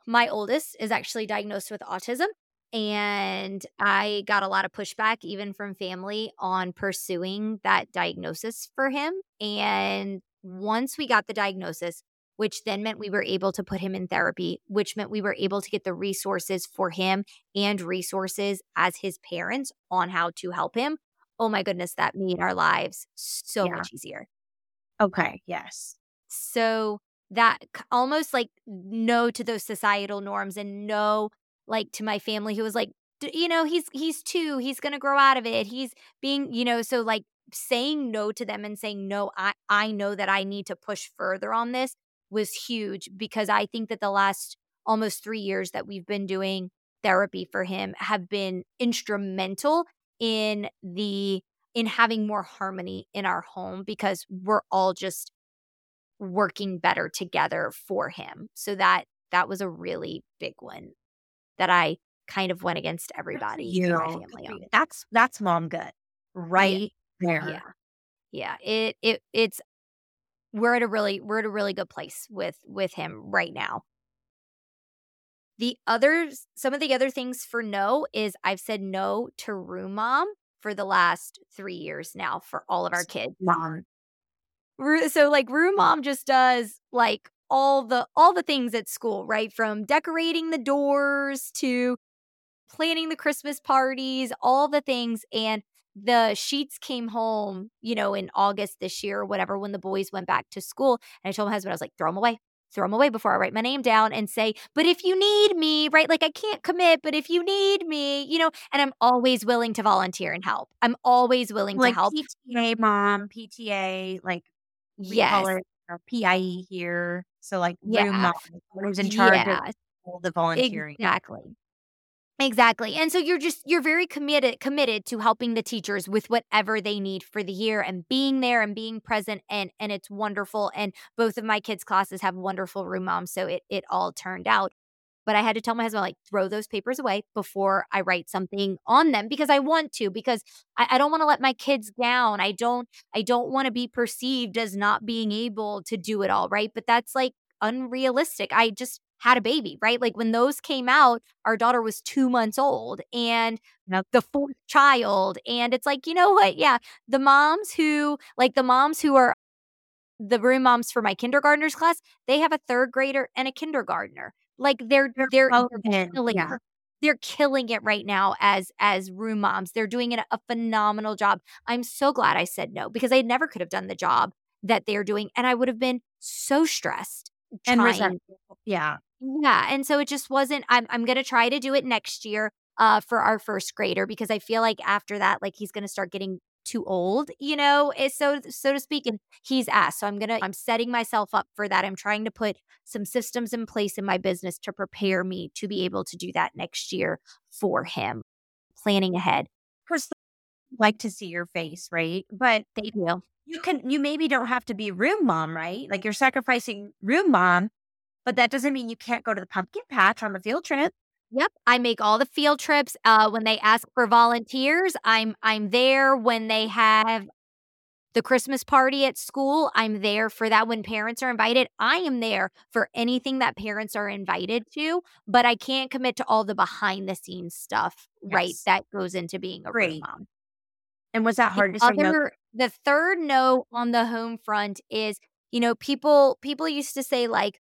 my oldest is actually diagnosed with autism. And I got a lot of pushback, even from family, on pursuing that diagnosis for him. And once we got the diagnosis, which then meant we were able to put him in therapy, which meant we were able to get the resources for him and resources as his parents on how to help him. Oh my goodness, that made our lives so yeah. much easier. Okay, yes. So that almost like no to those societal norms and no like to my family who was like you know he's he's two he's to grow out of it he's being you know so like saying no to them and saying no i i know that i need to push further on this was huge because i think that the last almost 3 years that we've been doing therapy for him have been instrumental in the in having more harmony in our home because we're all just working better together for him. So that that was a really big one that I kind of went against everybody you know, family on. That's that's mom good right yeah. there. Yeah. Yeah. It it it's we're at a really we're at a really good place with with him right now. The other some of the other things for no is I've said no to room mom for the last 3 years now for all of our kids. Mom so like room mom just does like all the all the things at school, right? From decorating the doors to planning the Christmas parties, all the things and the sheets came home, you know, in August this year or whatever when the boys went back to school. And I told my husband, I was like, throw them away. Throw them away before I write my name down and say, but if you need me, right? Like I can't commit, but if you need me, you know, and I'm always willing to volunteer and help. I'm always willing like to help. PTA mom, PTA, like we yes. call our PIE here. So like yeah. room mom, who's in charge yeah. of all the volunteering. Exactly. Exactly. And so you're just you're very committed committed to helping the teachers with whatever they need for the year and being there and being present and and it's wonderful and both of my kids classes have wonderful room moms so it it all turned out. But I had to tell my husband, like, throw those papers away before I write something on them because I want to, because I, I don't want to let my kids down. I don't, I don't want to be perceived as not being able to do it all. Right. But that's like unrealistic. I just had a baby, right? Like when those came out, our daughter was two months old and yep. the fourth child. And it's like, you know what? Yeah. The moms who, like the moms who are the room moms for my kindergartners class, they have a third grader and a kindergartner. Like they're they're they're, killing yeah. they're killing it right now as as room moms. They're doing it a phenomenal job. I'm so glad I said no because I never could have done the job that they're doing, and I would have been so stressed and resentful. Yeah, yeah, and so it just wasn't. I'm I'm gonna try to do it next year uh for our first grader because I feel like after that, like he's gonna start getting too old, you know, eh, so so to speak. And he's asked. So I'm gonna I'm setting myself up for that. I'm trying to put some systems in place in my business to prepare me to be able to do that next year for him. Planning ahead. Personally, like to see your face, right? But they do. You can you maybe don't have to be room mom, right? Like you're sacrificing room mom, but that doesn't mean you can't go to the pumpkin patch on the field trip. Yep, I make all the field trips. Uh, when they ask for volunteers, I'm I'm there. When they have the Christmas party at school, I'm there for that. When parents are invited, I am there for anything that parents are invited to. But I can't commit to all the behind the scenes stuff, yes. right? That goes into being a Great. mom. And was that hard the to say no? the third no on the home front is, you know, people people used to say like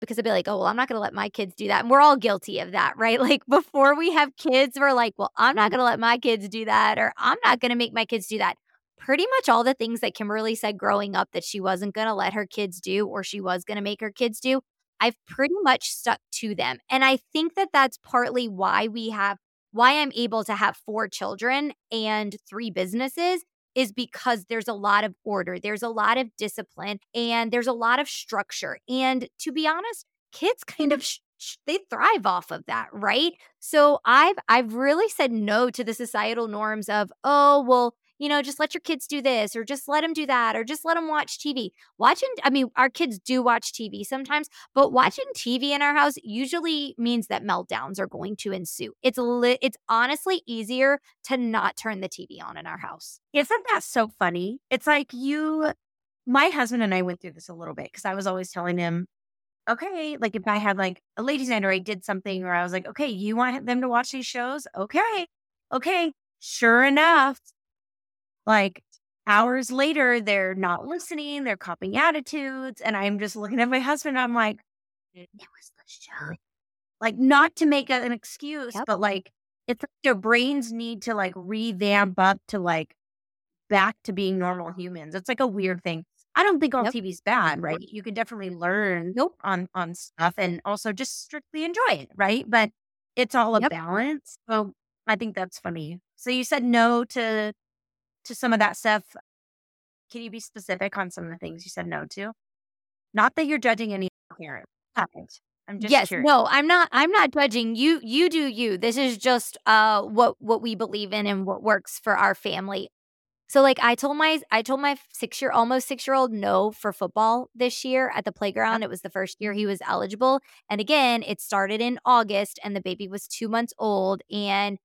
because I'd be like, oh, well, I'm not going to let my kids do that. And we're all guilty of that, right? Like before we have kids, we're like, well, I'm not going to let my kids do that, or I'm not going to make my kids do that. Pretty much all the things that Kimberly said growing up that she wasn't going to let her kids do or she was going to make her kids do, I've pretty much stuck to them. And I think that that's partly why we have, why I'm able to have four children and three businesses is because there's a lot of order, there's a lot of discipline, and there's a lot of structure. And to be honest, kids kind of sh- they thrive off of that, right? So I've I've really said no to the societal norms of, "Oh, well, you know, just let your kids do this or just let them do that or just let them watch TV. Watching, I mean, our kids do watch TV sometimes, but watching TV in our house usually means that meltdowns are going to ensue. It's li- it's honestly easier to not turn the TV on in our house. Isn't that so funny? It's like you, my husband and I went through this a little bit because I was always telling him, okay, like if I had like a ladies' night or I did something or I was like, okay, you want them to watch these shows? Okay. Okay. Sure enough, like hours later, they're not listening, they're copying attitudes. And I'm just looking at my husband. I'm like, it was the show. Like, not to make an excuse, Yep. but like, it's like their brains need to like revamp up to like back to being normal humans. It's like a weird thing. I don't think all Yep. TV's bad, right? You can definitely learn Nope. on on stuff and also just strictly enjoy it, right? But it's all a Yep. balance. So I think that's funny. So you said no to to some of that stuff. Can you be specific on some of the things you said no to? Not that you're judging any parent. I'm just yes, curious. no, I'm not I'm not judging you. You do you. This is just uh what what we believe in and what works for our family. So like I told my I told my 6-year almost 6-year-old no for football this year at the playground. It was the first year he was eligible. And again, it started in August and the baby was 2 months old and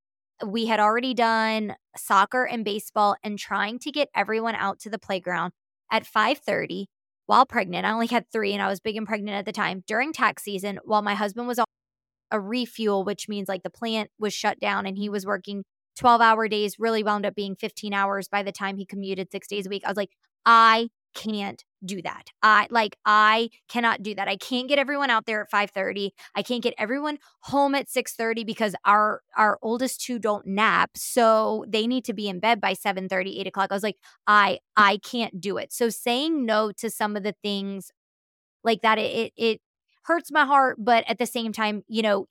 we had already done soccer and baseball and trying to get everyone out to the playground at 5:30 while pregnant. I only had 3 and I was big and pregnant at the time during tax season while my husband was on a refuel, which means like the plant was shut down and he was working 12 hour days, really wound up being 15 hours by the time he commuted six days a week. I was like, I can't do that. I like I cannot do that. I can't get everyone out there at 5:30. I can't get everyone home at 6:30 because our our oldest two don't nap. So they need to be in bed by 7:30, 8 o'clock. I was like, I I can't do it. So saying no to some of the things like that, it it, it hurts my heart, but at the same time, you know,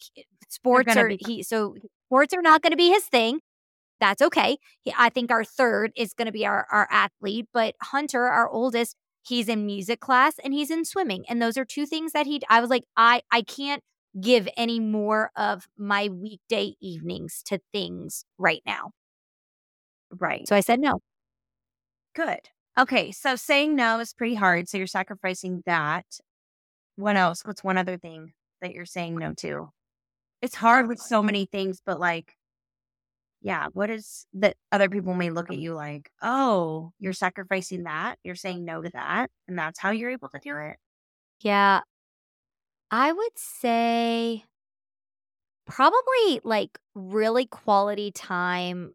sports are be- he so sports are not going to be his thing. That's okay. I think our third is going to be our our athlete, but Hunter, our oldest, he's in music class and he's in swimming, and those are two things that he. I was like, I I can't give any more of my weekday evenings to things right now. Right. So I said no. Good. Okay. So saying no is pretty hard. So you're sacrificing that. What else? What's one other thing that you're saying no to? It's hard with so many things, but like, yeah, what is that other people may look at um you like, oh, you're sacrificing that. You're saying no to that. And that's how you're able to do it. Yeah. I would say probably like really quality time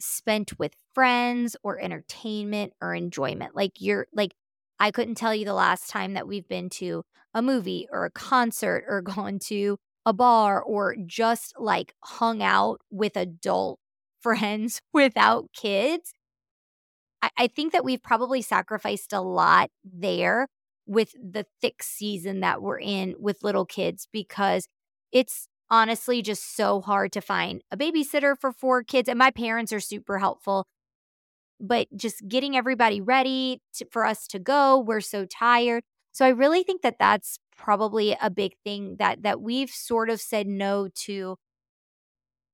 spent with friends or entertainment or enjoyment. Like you're like I couldn't tell you the last time that we've been to a movie or a concert or gone to a bar or just like hung out with adult friends without kids. I, I think that we've probably sacrificed a lot there with the thick season that we're in with little kids because it's honestly just so hard to find a babysitter for four kids. And my parents are super helpful. But just getting everybody ready to, for us to go, we're so tired. So I really think that that's probably a big thing that that we've sort of said no to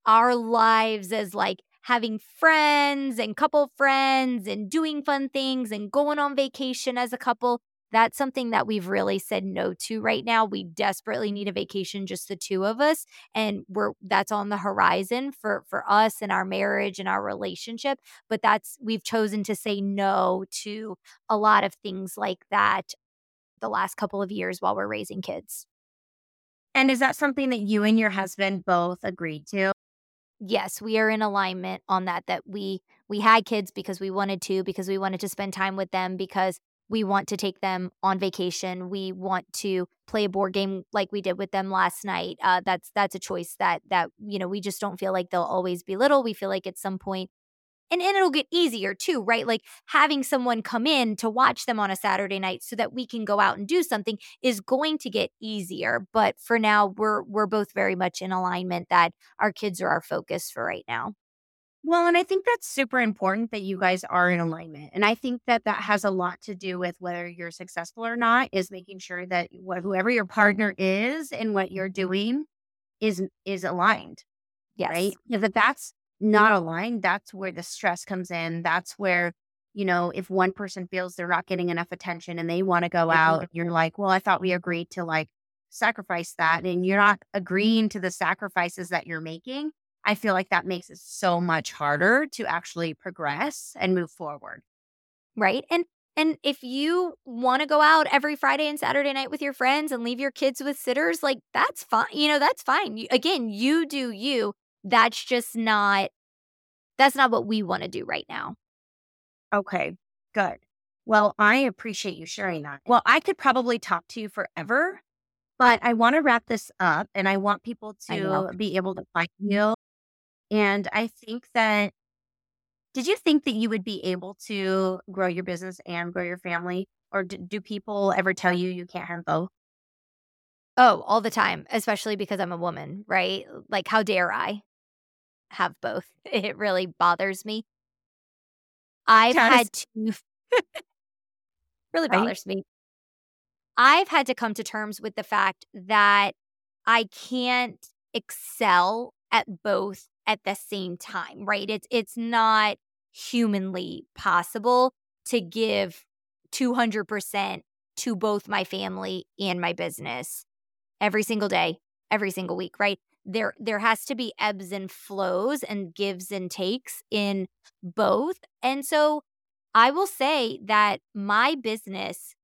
our lives as like having friends and couple friends and doing fun things and going on vacation as a couple. That's something that we've really said no to right now. We desperately need a vacation just the two of us and we're that's on the horizon for for us and our marriage and our relationship but that's we've chosen to say no to a lot of things like that the last couple of years while we're raising kids And is that something that you and your husband both agreed to? yes, we are in alignment on that that we we had kids because we wanted to because we wanted to spend time with them because we want to take them on vacation. We want to play a board game like we did with them last night. Uh, that's that's a choice that that you know we just don't feel like they'll always be little. We feel like at some point and, and it'll get easier too, right? Like having someone come in to watch them on a Saturday night so that we can go out and do something is going to get easier. But for now, we're we're both very much in alignment that our kids are our focus for right now. Well, and I think that's super important that you guys are in alignment. And I think that that has a lot to do with whether you're successful or not is making sure that wh- whoever your partner is and what you're mm-hmm. doing is is aligned. Yes. Right? If that's not aligned, that's where the stress comes in. That's where, you know, if one person feels they're not getting enough attention and they want to go mm-hmm. out, you're like, well, I thought we agreed to like sacrifice that. And you're not mm-hmm. agreeing to the sacrifices that you're making. I feel like that makes it so much harder to actually progress and move forward. Right. And and if you want to go out every Friday and Saturday night with your friends and leave your kids with sitters, like that's fine. You know, that's fine. You, again, you do you that's just not that's not what we want to do right now. Okay, good. Well, I appreciate you sharing that. Well, I could probably talk to you forever, but I want to wrap this up and I want people to be able to find mm-hmm. you. And I think that, did you think that you would be able to grow your business and grow your family? Or do, do people ever tell you you can't have both? Oh, all the time, especially because I'm a woman, right? Like, how dare I? Have both. It really bothers me. I've had to really bothers right? me. I've had to come to terms with the fact that I can't excel at both at the same time, right? It's it's not humanly possible to give 200% to both my family and my business every single day, every single week, right? There there has to be ebbs and flows and gives and takes in both. And so I will say that my business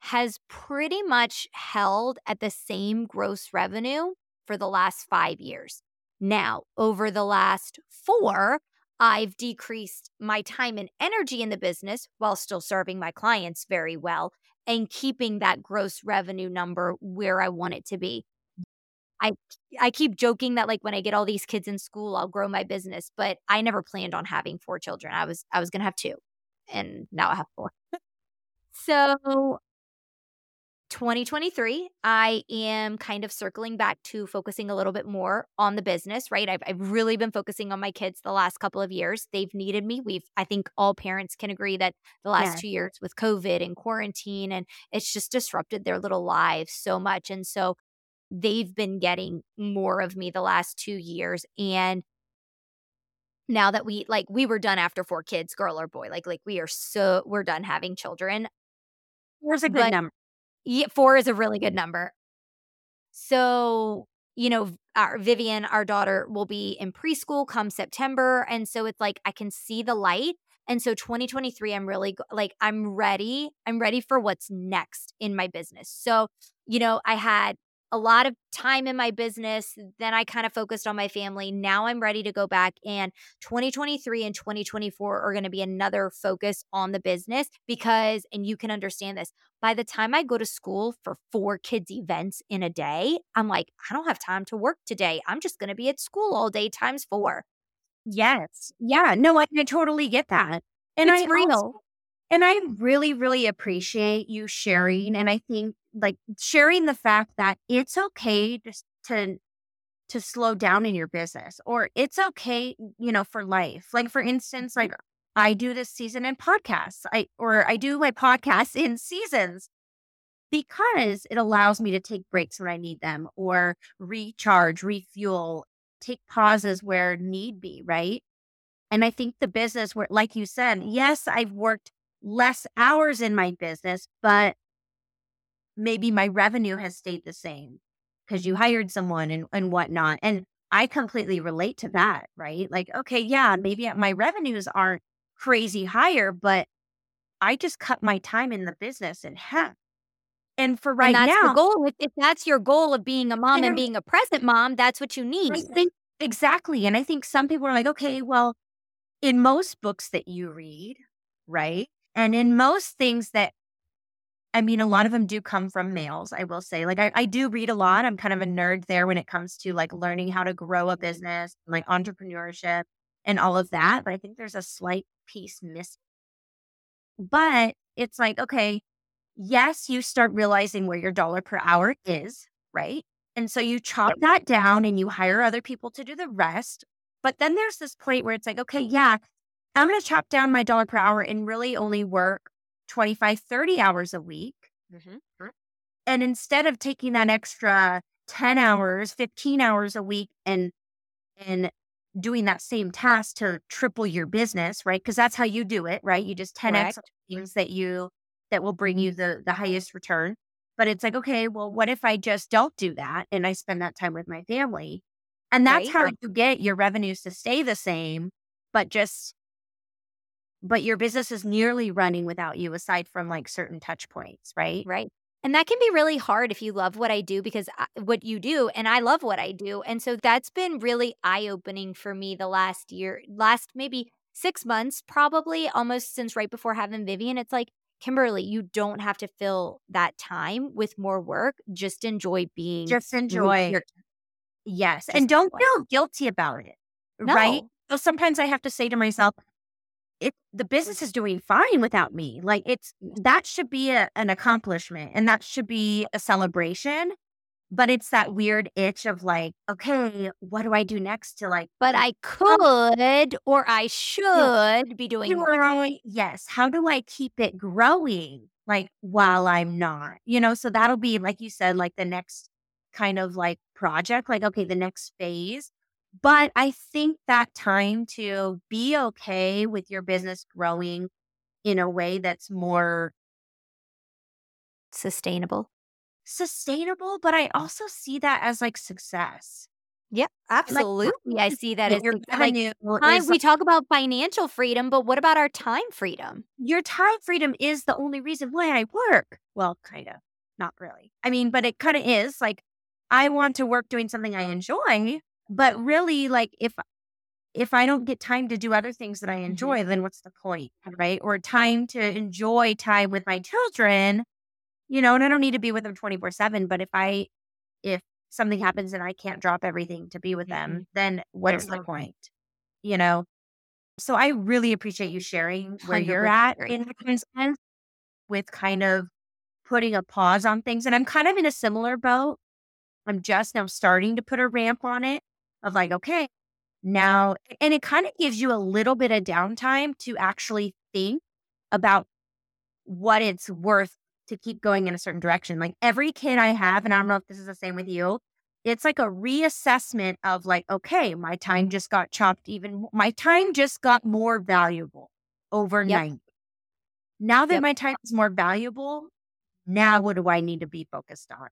has pretty much held at the same gross revenue for the last 5 years. Now, over the last 4, I've decreased my time and energy in the business while still serving my clients very well and keeping that gross revenue number where I want it to be. I I keep joking that like when I get all these kids in school, I'll grow my business, but I never planned on having four children. I was I was going to have two. And now I have four. so 2023, I am kind of circling back to focusing a little bit more on the business, right? I've, I've really been focusing on my kids the last couple of years. They've needed me. We've, I think all parents can agree that the last yeah. two years with COVID and quarantine, and it's just disrupted their little lives so much. And so they've been getting more of me the last two years. And now that we like we were done after four kids, girl or boy, like like we are so we're done having children. Four's a good but, number. Yeah, four is a really good number. So, you know, our Vivian, our daughter, will be in preschool come September. And so it's like I can see the light. And so 2023, I'm really like, I'm ready. I'm ready for what's next in my business. So, you know, I had a lot of time in my business. Then I kind of focused on my family. Now I'm ready to go back. And 2023 and 2024 are going to be another focus on the business because, and you can understand this, by the time I go to school for four kids' events in a day, I'm like, I don't have time to work today. I'm just going to be at school all day times four. Yes. Yeah. No, I, I totally get that. And it's I real. Also, and I really, really appreciate you sharing. And I think like sharing the fact that it's okay just to to slow down in your business or it's okay, you know, for life. Like for instance, like I do this season in podcasts. I or I do my podcasts in seasons because it allows me to take breaks when I need them or recharge, refuel, take pauses where need be, right? And I think the business where like you said, yes, I've worked less hours in my business, but maybe my revenue has stayed the same because you hired someone and, and whatnot. And I completely relate to that, right? Like, okay, yeah, maybe my revenues aren't crazy higher, but I just cut my time in the business in half. And for right and that's now, the goal. If, if, that's your goal of being a mom and being a present mom, that's what you need. Think, Exactly. And I think some people are like, okay, well, in most books that you read, right? And in most things that, I mean, a lot of them do come from males, I will say. Like, I, I do read a lot. I'm kind of a nerd there when it comes to like learning how to grow a business, like entrepreneurship and all of that. But I think there's a slight piece missing. But it's like, okay, yes, you start realizing where your dollar per hour is, right? And so you chop that down and you hire other people to do the rest. But then there's this point where it's like, okay, yeah, I'm going to chop down my dollar per hour and really only work 25, 30 hours a week. Mm-hmm. And instead of taking that extra 10 hours, 15 hours a week and, and doing that same task to triple your business, right? Because that's how you do it, right? You just 10x right. things that you, that will bring you the, the highest return. But it's like, okay, well, what if I just don't do that and I spend that time with my family? And that's right. how you get your revenues to stay the same, but just, but your business is nearly running without you aside from like certain touch points, right? Right. And that can be really hard if you love what I do because I, what you do and I love what I do. And so that's been really eye opening for me the last year, last maybe six months, probably almost since right before having Vivian. It's like, Kimberly, you don't have to fill that time with more work. Just enjoy being. Just enjoy. Your, yes. Just and don't enjoy. feel guilty about it. No. Right. So sometimes I have to say to myself, it the business is doing fine without me. Like it's that should be a, an accomplishment and that should be a celebration but it's that weird itch of like, okay, what do I do next to like, but I could or I should be doing more. Yes. How do I keep it growing like while I'm not, you know? So that'll be, like you said, like the next kind of like project, like, okay, the next phase. But I think that time to be okay with your business growing in a way that's more sustainable sustainable, but I also see that as like success. Yep, absolutely. Like, I see that as your like, time, we talk about financial freedom, but what about our time freedom? Your time freedom is the only reason why I work. Well, kind of, not really. I mean, but it kind of is like I want to work doing something I enjoy, but really, like if if I don't get time to do other things that I mm-hmm. enjoy, mm-hmm. then what's the point, right? Or time to enjoy time with my children you know, and I don't need to be with them 24 7, but if I, if something happens and I can't drop everything to be with them, mm-hmm. then what's the point? You know? So I really appreciate you sharing where you're at in the with kind of putting a pause on things. And I'm kind of in a similar boat. I'm just now starting to put a ramp on it of like, okay, now, and it kind of gives you a little bit of downtime to actually think about what it's worth to keep going in a certain direction. Like every kid I have, and I don't know if this is the same with you, it's like a reassessment of like, okay, my time just got chopped even, my time just got more valuable overnight. Yep. Now that yep. my time is more valuable, now what do I need to be focused on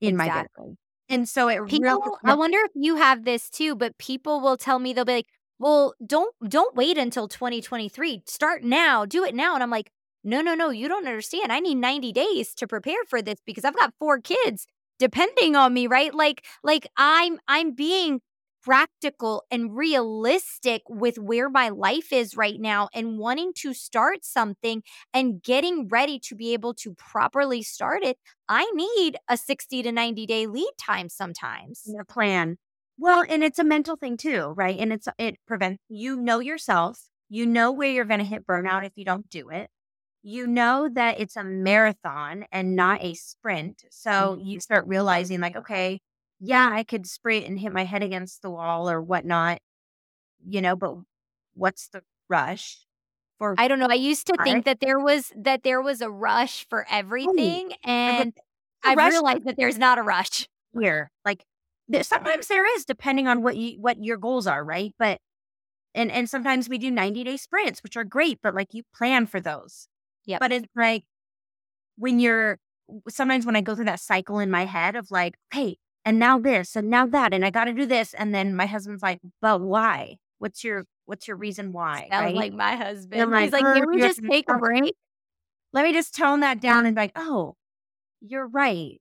in exactly. my business? And so it people, really, I wonder if you have this too, but people will tell me they'll be like, well, don't don't wait until 2023. Start now. Do it now. And I'm like, no, no, no, you don't understand. I need 90 days to prepare for this because I've got four kids depending on me, right? Like like I'm I'm being practical and realistic with where my life is right now and wanting to start something and getting ready to be able to properly start it, I need a 60 to 90 day lead time sometimes. A plan. Well, and it's a mental thing too, right? And it's it prevents you know yourself. You know where you're going to hit burnout if you don't do it you know that it's a marathon and not a sprint. So mm-hmm. you start realizing, like, okay, yeah, I could spray it and hit my head against the wall or whatnot, you know, but what's the rush? For I don't know. I used to think that there was that there was a rush for everything, and I realized that there's not a rush here. Like sometimes there is, depending on what you what your goals are, right? But and and sometimes we do 90 day sprints, which are great, but like you plan for those. Yeah. But it's like when you're sometimes when I go through that cycle in my head of like, hey, and now this and now that, and I got to do this, and then my husband's like, but why? What's your what's your reason why? Sounds right? like my husband. Like, He's like, can we just take a break? Let me just tone that down and be like, oh, you're right.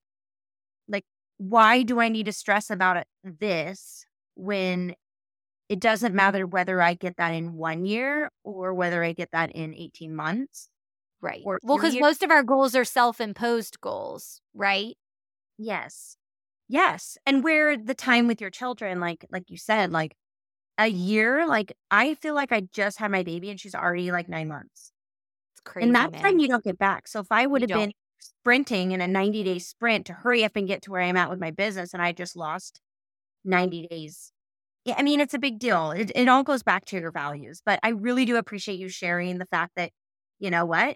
Like, why do I need to stress about it? This when it doesn't matter whether I get that in one year or whether I get that in 18 months. Right. Well, because most of our goals are self imposed goals, right? Yes. Yes. And where the time with your children, like like you said, like a year, like I feel like I just had my baby and she's already like nine months. It's crazy. and that man. time you don't get back. So if I would have been sprinting in a 90 day sprint to hurry up and get to where I'm at with my business and I just lost 90 days. Yeah, I mean, it's a big deal. It, it all goes back to your values. But I really do appreciate you sharing the fact that, you know what?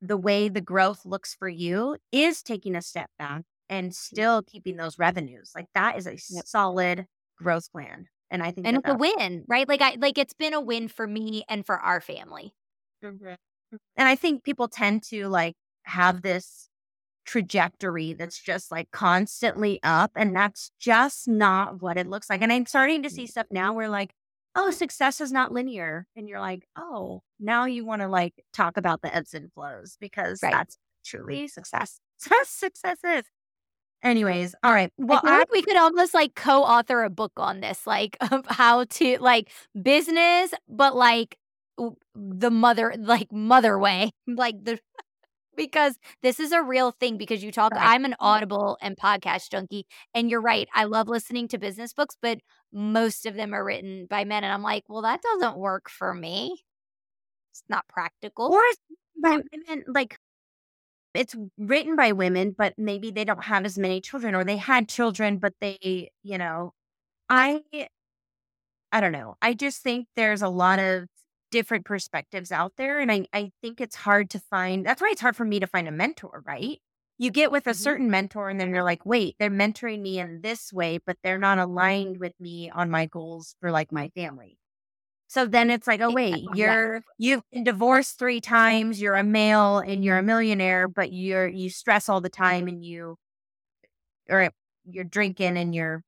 The way the growth looks for you is taking a step back and mm-hmm. still keeping those revenues. Like that is a Yep. solid growth plan. And I think and that it's a win, right? Like I like it's been a win for me and for our family. Mm-hmm. And I think people tend to like have this trajectory that's just like constantly up. And that's just not what it looks like. And I'm starting to see mm-hmm. stuff now where like, oh, success is not linear. And you're like, oh, now you want to like talk about the ebbs and flows because Right. that's truly success. success is. Anyways, all right. I Well, feel I, like we could almost like co-author a book on this, like of how to like business, but like the mother, like mother way, like the because this is a real thing. Because you talk, Right. I'm an Audible and podcast junkie, and you're right. I love listening to business books, but most of them are written by men, and I'm like, well, that doesn't work for me. It's not practical. or by women, like it's written by women, but maybe they don't have as many children, or they had children, but they, you know, I, I don't know. I just think there's a lot of different perspectives out there, and I, I think it's hard to find. That's why it's hard for me to find a mentor, right? You get with a Mhm. certain mentor, and then you're like, wait, they're mentoring me in this way, but they're not aligned with me on my goals for like my family. So then it's like, oh wait, you're you've been divorced three times, you're a male and you're a millionaire, but you're you stress all the time and you or you're drinking and you're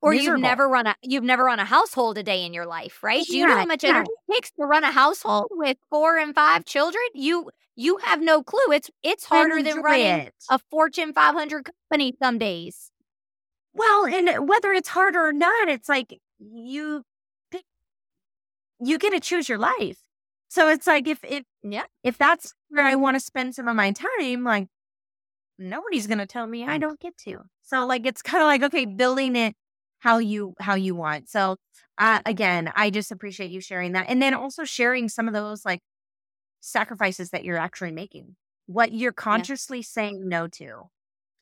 or miserable. you've never run a you've never run a household a day in your life, right? Do you know how much yeah. energy it takes to run a household with four and five children? You you have no clue. It's it's harder than running it. a Fortune 500 company some days. Well, and whether it's harder or not, it's like you you get to choose your life. So it's like if if Yeah. if that's where I want to spend some of my time, like nobody's gonna tell me I don't get to. So like it's kind of like okay, building it how you how you want. So uh, again, I just appreciate you sharing that, and then also sharing some of those like sacrifices that you're actually making, what you're consciously saying no to.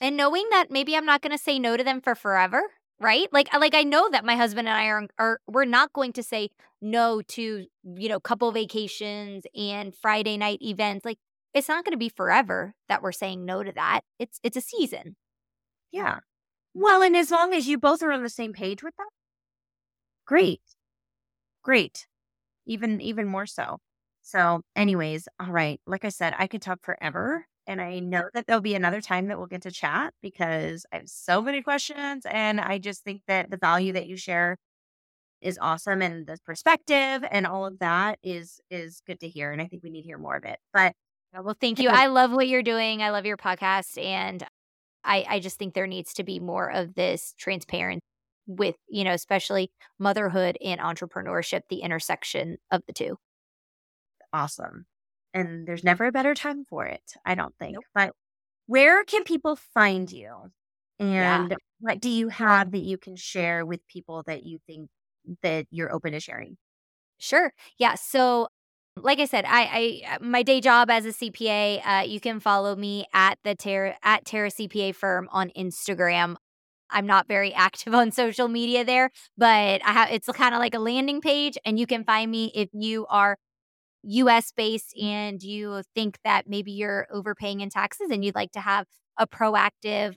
And knowing that maybe I'm not going to say no to them for forever, right? Like like I know that my husband and I are are we're not going to say no to, you know, couple vacations and Friday night events. Like it's not going to be forever that we're saying no to that. It's it's a season. Yeah. Well, and as long as you both are on the same page with that, great. Great. Even even more so. So, anyways, all right. Like I said, I could talk forever. And I know that there'll be another time that we'll get to chat because I have so many questions. And I just think that the value that you share is awesome and the perspective and all of that is is good to hear. And I think we need to hear more of it. But Well, thank you. I love what you're doing. I love your podcast. And I, I just think there needs to be more of this transparency with, you know, especially motherhood and entrepreneurship, the intersection of the two. awesome. And there's never a better time for it, I don't think. Nope. But where can people find you? Yeah. And what do you have that you can share with people that you think that you're open to sharing? Sure. Yeah. So, like I said, I, I my day job as a CPA. Uh, you can follow me at the Terra at Terra CPA firm on Instagram. I'm not very active on social media there, but I have. It's kind of like a landing page, and you can find me if you are U.S. based and you think that maybe you're overpaying in taxes and you'd like to have a proactive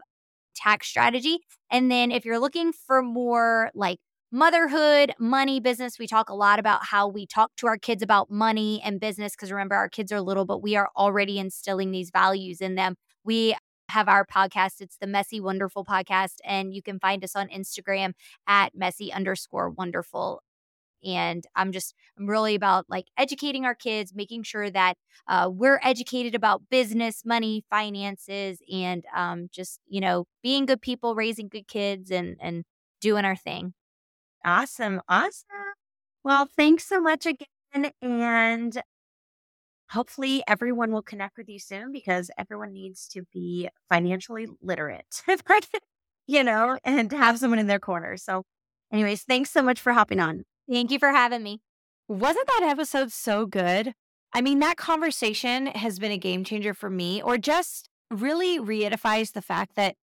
tax strategy. And then if you're looking for more like motherhood, money, business, we talk a lot about how we talk to our kids about money and business. Because remember, our kids are little, but we are already instilling these values in them. We have our podcast. It's the Messy Wonderful podcast. And you can find us on Instagram at messy underscore wonderful. And I'm just, I'm really about like educating our kids, making sure that uh, we're educated about business, money, finances, and um, just, you know, being good people, raising good kids, and and doing our thing. Awesome. Awesome. Well, thanks so much again. And hopefully everyone will connect with you soon because everyone needs to be financially literate, you know, and have someone in their corner. So, anyways, thanks so much for hopping on. Thank you for having me. Wasn't that episode so good? I mean, that conversation has been a game changer for me, or just really reifies the fact that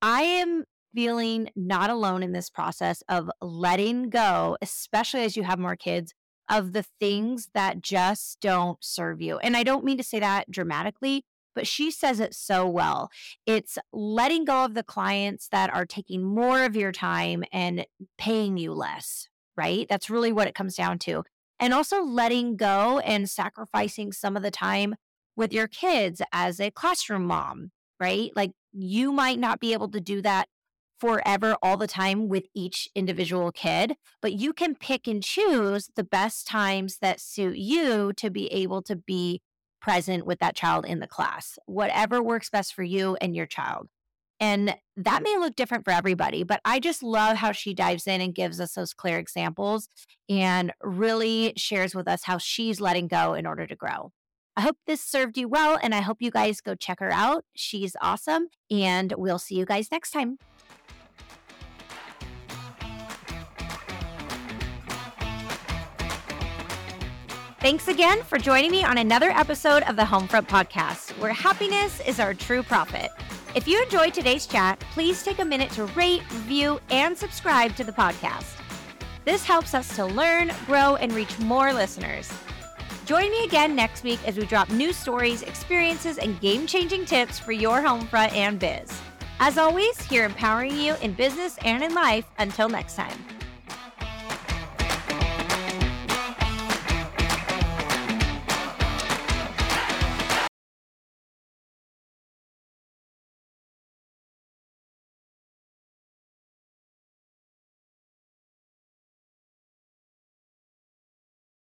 I am feeling not alone in this process of letting go, especially as you have more kids, of the things that just don't serve you. And I don't mean to say that dramatically, but she says it so well. It's letting go of the clients that are taking more of your time and paying you less, right? That's really what it comes down to. And also letting go and sacrificing some of the time with your kids as a classroom mom, right? Like you might not be able to do that forever all the time with each individual kid, but you can pick and choose the best times that suit you to be able to be present with that child in the class, whatever works best for you and your child. And that may look different for everybody, but I just love how she dives in and gives us those clear examples and really shares with us how she's letting go in order to grow. I hope this served you well, and I hope you guys go check her out. She's awesome, and we'll see you guys next time. Thanks again for joining me on another episode of the Homefront Podcast, where happiness is our true profit. If you enjoyed today's chat, please take a minute to rate, review, and subscribe to the podcast. This helps us to learn, grow, and reach more listeners. Join me again next week as we drop new stories, experiences, and game changing tips for your homefront and biz. As always, here empowering you in business and in life. Until next time.